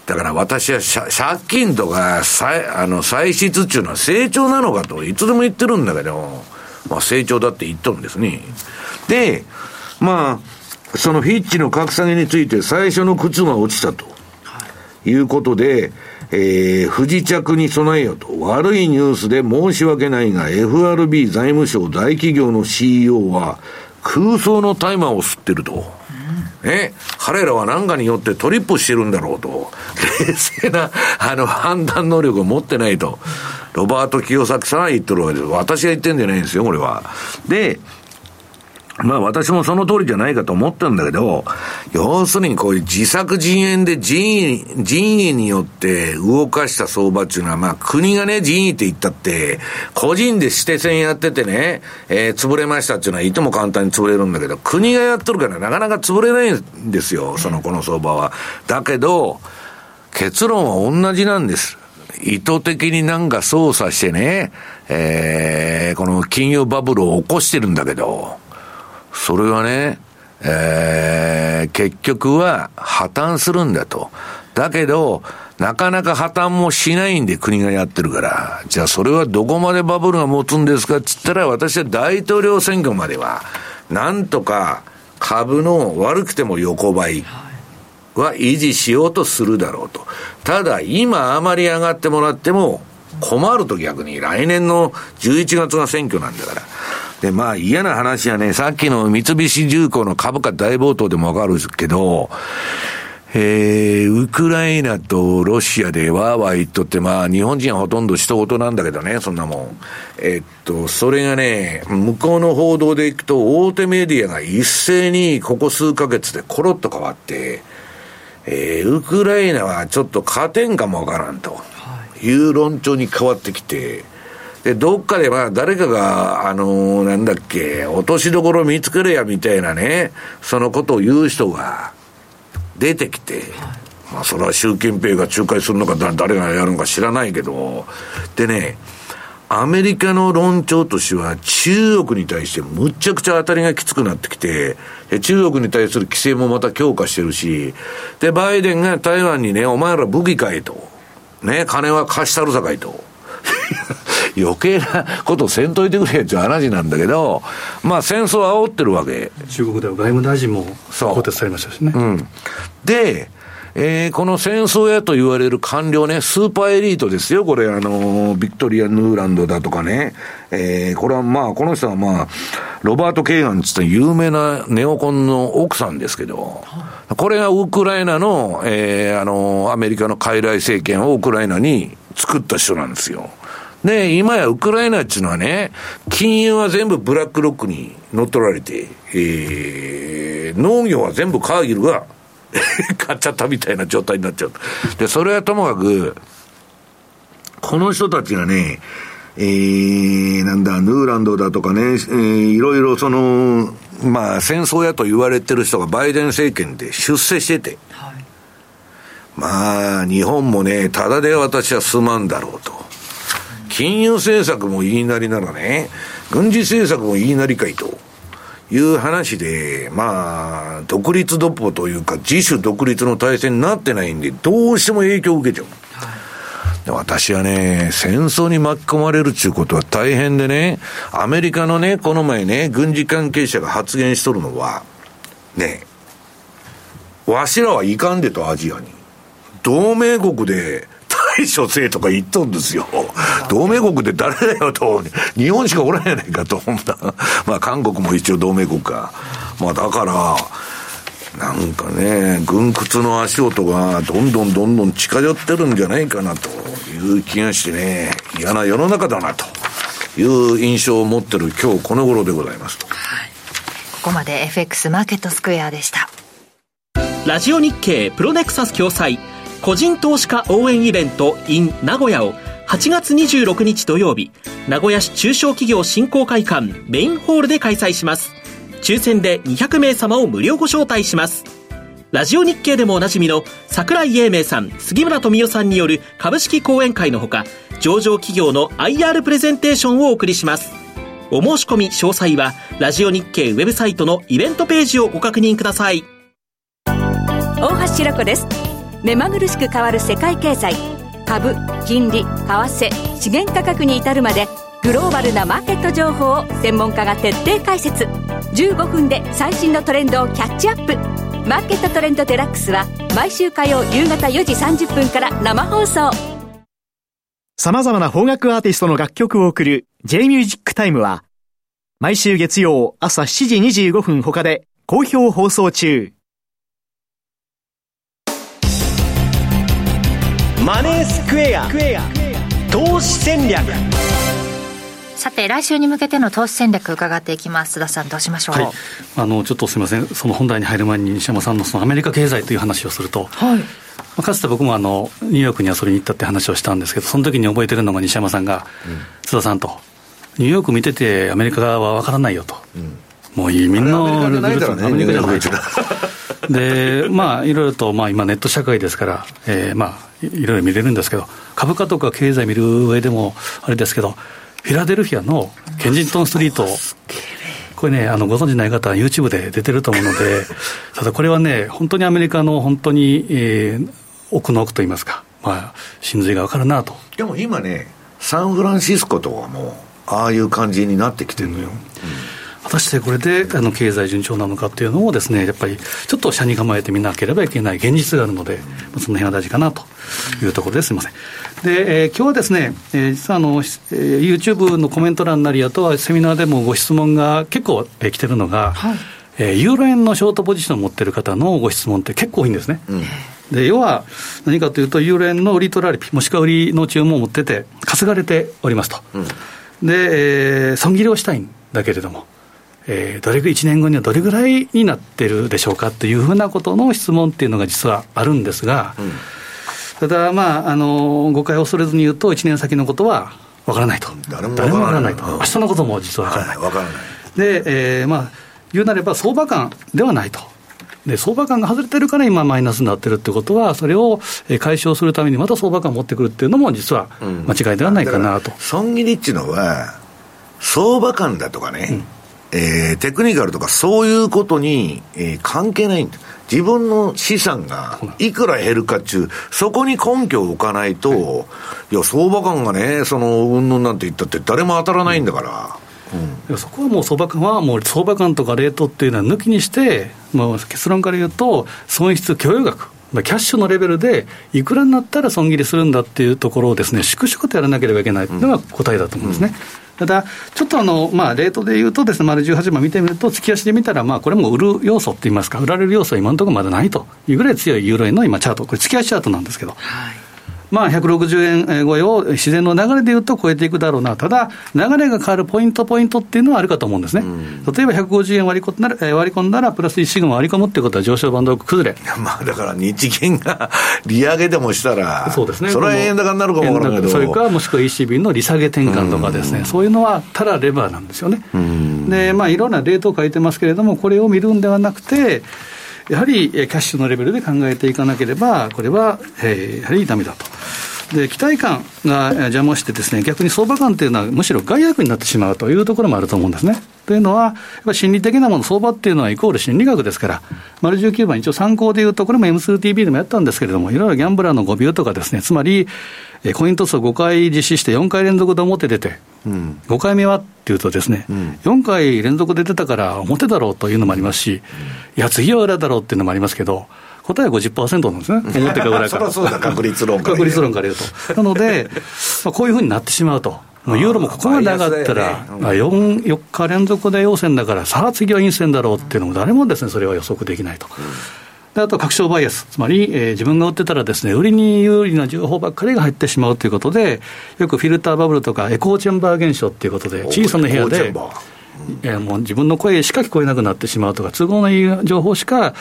だから私は借金とか債、あの、歳出っていうのは成長なのかといつでも言ってるんだけど、まあ成長だって言っとるんですね。で、まあ、そのフィッチの格下げについて最初の靴が落ちたと。いうことで、えー、不時着に備えよと。悪いニュースで申し訳ないが、FRB 財務省大企業の CEO は空想の大麻を吸ってると。ね、彼らは何かによってトリップしてるんだろうと。冷静な、あの、判断能力を持ってないと。ロバート清崎さんは言ってるわけです。私が言ってんじゃないんですよ、これは。で、まあ私もその通りじゃないかと思ったんだけど、要するにこういう自作自演で人為、人為によって動かした相場っていうのは、まあ国がね、人為って言ったって、個人で指定線やっててね、えー、潰れましたっていうのはいとも簡単に潰れるんだけど、国がやっとるからなかなか潰れないんですよ、そのこの相場は。だけど、結論は同じなんです。意図的になんか操作してね、えー、この金融バブルを起こしてるんだけど、それはね、えー、結局は破綻するんだと。だけど、なかなか破綻もしないんで国がやってるから、じゃあそれはどこまでバブルが持つんですかって言ったら、私は大統領選挙までは、なんとか株の悪くても横ばいは維持しようとするだろうと。ただ、今あまり上がってもらっても困ると逆に来年の11月が選挙なんだから。で、まあ嫌な話はね、さっきの三菱重工の株価大暴騰でもわかるけど、えー、ウクライナとロシアでわーわー言っとって、まあ日本人はほとんど人事なんだけどね、そんなもん。えっと、それがね、向こうの報道でいくと大手メディアが一斉にここ数ヶ月でコロッと変わって、えー、ウクライナはちょっと勝てんかもわからんという論調に変わってきて、で、どっかでまあ誰かが、あのーなんだっけ、落としどころ見つけれやみたいなね、そのことを言う人が出てきて、まあそれは習近平が仲介するのかだ誰がやるのか知らないけど、でね、アメリカの論調としては中国に対してむっちゃくちゃ当たりがきつくなってきて、で中国に対する規制もまた強化してるし、で、バイデンが台湾にね、お前ら武器かいと。ね、金は貸したるさかいと。*laughs* 余計なことせんといてくれっていう話なんだけど、まあ戦争を煽ってるわけ。中国では外務大臣も更迭されましたしね。うん。で、えーこの戦争屋と言われる官僚ね、スーパーエリートですよ、これ、あの、ビクトリア・ヌーランドだとかね。えーこれはまあ、この人はまあ、ロバート・ケイガンつった有名なネオコンの奥さんですけど、これがウクライナの、えーあの、アメリカの傀儡政権をウクライナに作った人なんですよ。で、今やウクライナっていうのはね、金融は全部ブラックロックに乗っ取られて、えー、農業は全部カーギルが *laughs* 買っちゃったみたいな状態になっちゃう。で、それはともかく、この人たちがね、えー、なんだ、ヌーランドだとかね、えー、いろいろその、まあ、戦争やと言われてる人がバイデン政権で出世してて、はい、まあ、日本もね、ただで私はすまんだろうと。金融政策も言いなりならね、軍事政策も言いなりかいと。いう話で、まあ、独立独歩というか、自主独立の体制になってないんで、どうしても影響を受けちゃう。で私はね、戦争に巻き込まれるっていうことは大変でね、アメリカのね、この前ね、軍事関係者が発言しとるのは、ね、わしらはいかんでと、アジアに。同盟国で対処せえとか言っとんですよ。同盟国で誰だよと、日本しかおらんやないかと思った。まあ韓国も一応同盟国か。まあだから、なんかね、軍屈の足音がどんどんどんどん近寄ってるんじゃないかなという気がしてね、嫌な世の中だなという印象を持ってる今日この頃でございます。はい、ここまで FX マーケットスクエアでした。ラジオ日経プロネクサス共催個人投資家応援イベント in 名古屋を8月26日土曜日、名古屋市中小企業振興会館メインホールで開催します。抽選で200名様を無料ご招待します。ラジオ日経でもおなじみの桜井英明さん、杉村富代さんによる株式講演会のほか、上場企業の IR プレゼンテーションをお送りします。お申し込み詳細は、ラジオ日経ウェブサイトのイベントページをご確認ください。大橋ろ子です。目まぐるしく変わる世界経済。株、金利、為替、資源価格に至るまで、グローバルなマーケット情報を専門家が徹底解説。15分で最新のトレンドをキャッチアップ。マーケットトレンドデラックスは毎週火曜夕方4時30分から生放送。様々な邦楽アーティストの楽曲を送る J-Music Time は毎週月曜朝7時25分他で好評放送中。マネースクエア投資戦略。さて来週に向けての投資戦略伺っていきます。須田さんどうしましょう、はい、あのちょっとすみません。その本題に入る前に西山さんのそのアメリカ経済という話をすると、はい。まあ、かつて僕もあのニューヨークに遊びに行ったって話をしたんですけどその時に覚えてるのが西山さんが、うん、須田さんとニューヨーク見ててアメリカは分からないよと、うん、もう移民のルールアメリカじゃないでまあいろいろと、まあ、今ネット社会ですから、えー、まあいろいろ見れるんですけど株価とか経済見る上でもあれですけどフィラデルフィアのケンジントンストリート、これね、あのご存じない方は YouTube で出てると思うので、*laughs* ただこれはね、本当にアメリカの本当に、えー、奥の奥といいますか、まあ、真髄が分かるなと。でも今ね、サンフランシスコとかも、ああいう感じになってきてるのよ。うん果たしてこれであの経済順調なのかっていうのをですねやっぱりちょっと車に構えてみなければいけない現実があるので、その辺は大事かなというところです。みません。で、えー、今日はですね、えー、実はあの、えー、YouTube のコメント欄なりあとはセミナーでもご質問が結構、えー、来てるのが、はい。えー、ユーロ円のショートポジションを持ってる方のご質問って結構多いんですね、うん。で要は何かというと、ユーロ円の売り取られピ、もしくは売りの注文を持ってて、稼がれておりますと、うん、で、えー、損切りをしたいんだけれども、えー、どれぐ1年後にはどれぐらいになってるでしょうかというふうなことの質問っていうのが実はあるんですが、うん、ただ、まあ、あの誤解を恐れずに言うと、1年先のことは分からないと、誰も分からないと、明日のことも実は分からない。はい、からないで、えーまあ、言うなれば相場感ではないと。で相場感が外れてるから今、マイナスになってるってことは、それを解消するためにまた相場感を持ってくるっていうのも、実は間違いではないかなと。うん、損切りっていうのは、相場感だとかね、うんえー、テクニカルとかそういうことに、えー、関係ないんだ。自分の資産がいくら減るかっちゅう、そこに根拠を置かないと、はい、いや、相場感がね、その、うんぬんなんて言ったって誰も当たらないんだから。うん、そこはもう相場感は、もう相場感とかレートっていうのは抜きにして、もう結論から言うと、損失許容額、キャッシュのレベルで、いくらになったら損切りするんだっていうところをですね、粛々とやらなければいけないというのが答えだと思うんですね。うんただ、ちょっとあの、まあ、レートでいうとですね、丸18番見てみると、月足で見たら、まあ、これも売る要素っていいますか、売られる要素は今のところまだないというぐらい強いユーロ円の今、チャート、これ、月足チャートなんですけど、はい、まあ、160円超えを自然の流れでいうと超えていくだろうな、ただ、流れが変わるポイント、ポイントっていうのはあるかと思うんですね、例えば150円割り込んだら、割り込んだら、プラス1シグマ割り込むっていうことは、上昇バンド崩れ。まあ、だから日銀が利上げでもしたら、そうですね、それは円高になるかもわからないけど、それか、もしくは ECB の利下げ転換とかですね、そういうのはただレバーなんですよね。で、まあ、いろんなレートを書いてますけれども、これを見るんではなくて、やはりキャッシュのレベルで考えていかなければ、これは、えー、やはりダメだと。で期待感が邪魔してですね、逆に相場感というのはむしろ害悪になってしまうというところもあると思うんですね。というのは、やっぱ心理的なもの、相場っていうのはイコール心理学ですから、丸19番、一応参考でいうと、これも M2TV でもやったんですけれども、いろいろギャンブラーの誤謬とかですね、つまり、コイントスを5回実施して4回連続で表出て、うん、5回目はっていうとですね、うん、4回連続で出たから表だろうというのもありますし、いや、次は裏だろうっていうのもありますけど、答えは50%なんですね、*laughs* 表か裏か。そそうだ、確率論から。確率論から言うと。なので、まあ、こういうふうになってしまうと。ユーロもここまで上がったら、ねうん、4, 4日連続で陽線だから、さあ次は陰線だろうっていうのも、誰もですね、それは予測できないと。であと確証バイアス、つまり、えー、自分が売ってたらですね、売りに有利な情報ばっかりが入ってしまうということで、よくフィルターバブルとかエコーチェンバー現象っていうことで、小さな部屋で、えー、もう自分の声しか聞こえなくなってしまうとか、都合のいい情報しか、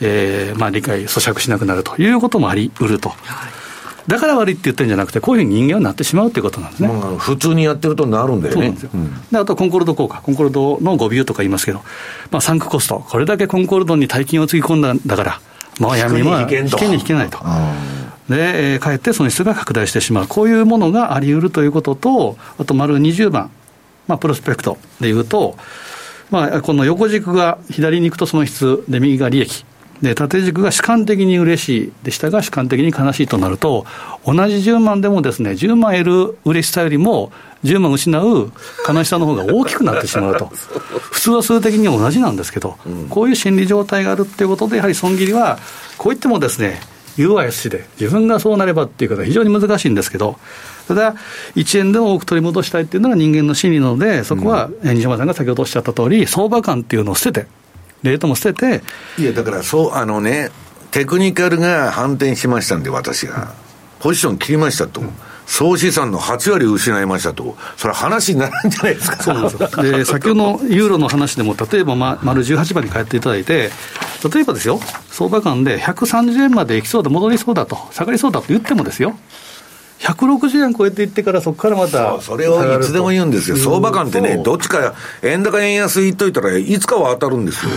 えーまあ、理解、咀嚼しなくなるということもありうると。はいだから悪いって言ってるんじゃなくて、こういうふうに人間はなってしまうということなんですね。まあ、普通にやってるとなるんだよね。で、うん、あとコンコルド効果、コンコルドの誤謬とか言いますけど、まあ、サンクコスト、これだけコンコルドに大金をつぎ込んだんだから、まあ、闇は引けに引けないと。で、えー、かえって損失が拡大してしまう、こういうものがあり得るということと、あと丸20番、まあ、プロスペクトでいうと、まあ、この横軸が左に行くと損失で、右が利益。で縦軸が主観的に嬉しいでしたが、主観的に悲しいとなると、同じ10万でもですね、10万得る嬉しさよりも、10万失う悲しさの方が大きくなってしまうと、*laughs* 普通は数的に同じなんですけど、こういう心理状態があるっていうことで、やはり損切りは、こう言ってもですね、UIS で、自分がそうなればっていうことは非常に難しいんですけど、ただ、1円でも多く取り戻したいっていうのが人間の心理なので、そこは西山さんが先ほどおっしゃった通り、相場感っていうのを捨てて、レートも捨てて。いや、だからそう、あのね、テクニカルが反転しましたんで、私が。ポジション切りましたと。総資産の8割失いましたと、それは話になるんじゃないですか。そうですよ。で、先ほどのユーロの話でも、例えば、ま、丸18番に変えていただいて、例えばですよ、相場間で130円までいきそうだ、戻りそうだと、下がりそうだと言ってもですよ、160円超えていってから、そこからまたそれをいつでも言うんですよ、相場感ってね、どっちか、円高、円安言っといたらいつかは当たるんですよ、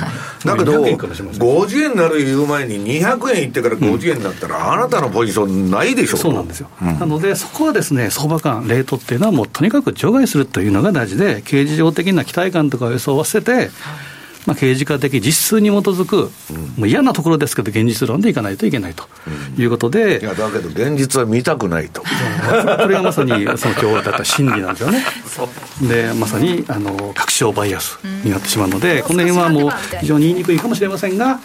だけど、50円になる言う前に、200円いってから50円になったら、あなたのポジションないでしょ。そうなんですよ、なので、そこはですね、相場感、レートっていうのは、もうとにかく除外するというのが大事で、刑事上的な期待感とかを予想は捨てて、まあ、刑事課的実数に基づく、もう嫌なところですけど、現実論でいかないといけないということで、いやだけど、現実は見たくないと。これがまさにその今日だった心理なんですよね。で、まさにあの確証バイアスになってしまうので、この辺はもう非常に言いにくいかもしれませんが、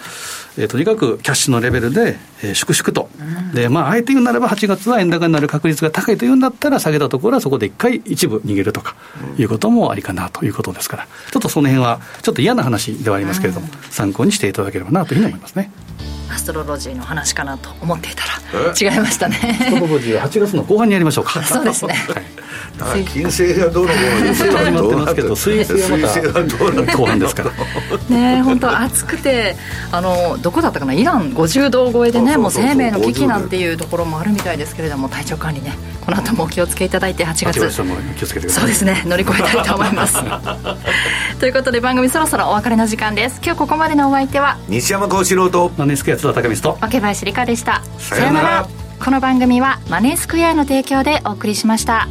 えー、とにかくキャッシュのレベルで、えー、粛々と、うん、でまあ、あえて言うならば、8月は円高になる確率が高いというんだったら、下げたところはそこで一回、一部逃げるとかいうこともありかなということですから、ちょっとその辺は、ちょっと嫌な話ではありますけれども、うん、参考にしていただければなというふうに思いますね。アストロロジーの話かなと思っていたら違いましたね。アストロロジーは8月の後半にやりましょうか。そうですね、はい、金星がどうのこうの金星は始まってますけど水星はまた後半ですから。ね本当暑くてあのどこだったかな？イラン50度超えでねもう生命の危機なんていうところもあるみたいですけれども体調管理ねこの後もお気をつけいただいて8月。そうですね乗り越えたいと思います。*laughs* ということで番組そろそろお別れの時間です。今日ここまでのお相手は西山幸四郎とネースクエア津田と桶林理香でした。さよなら。この番組はマネースクエアの提供でお送りしました。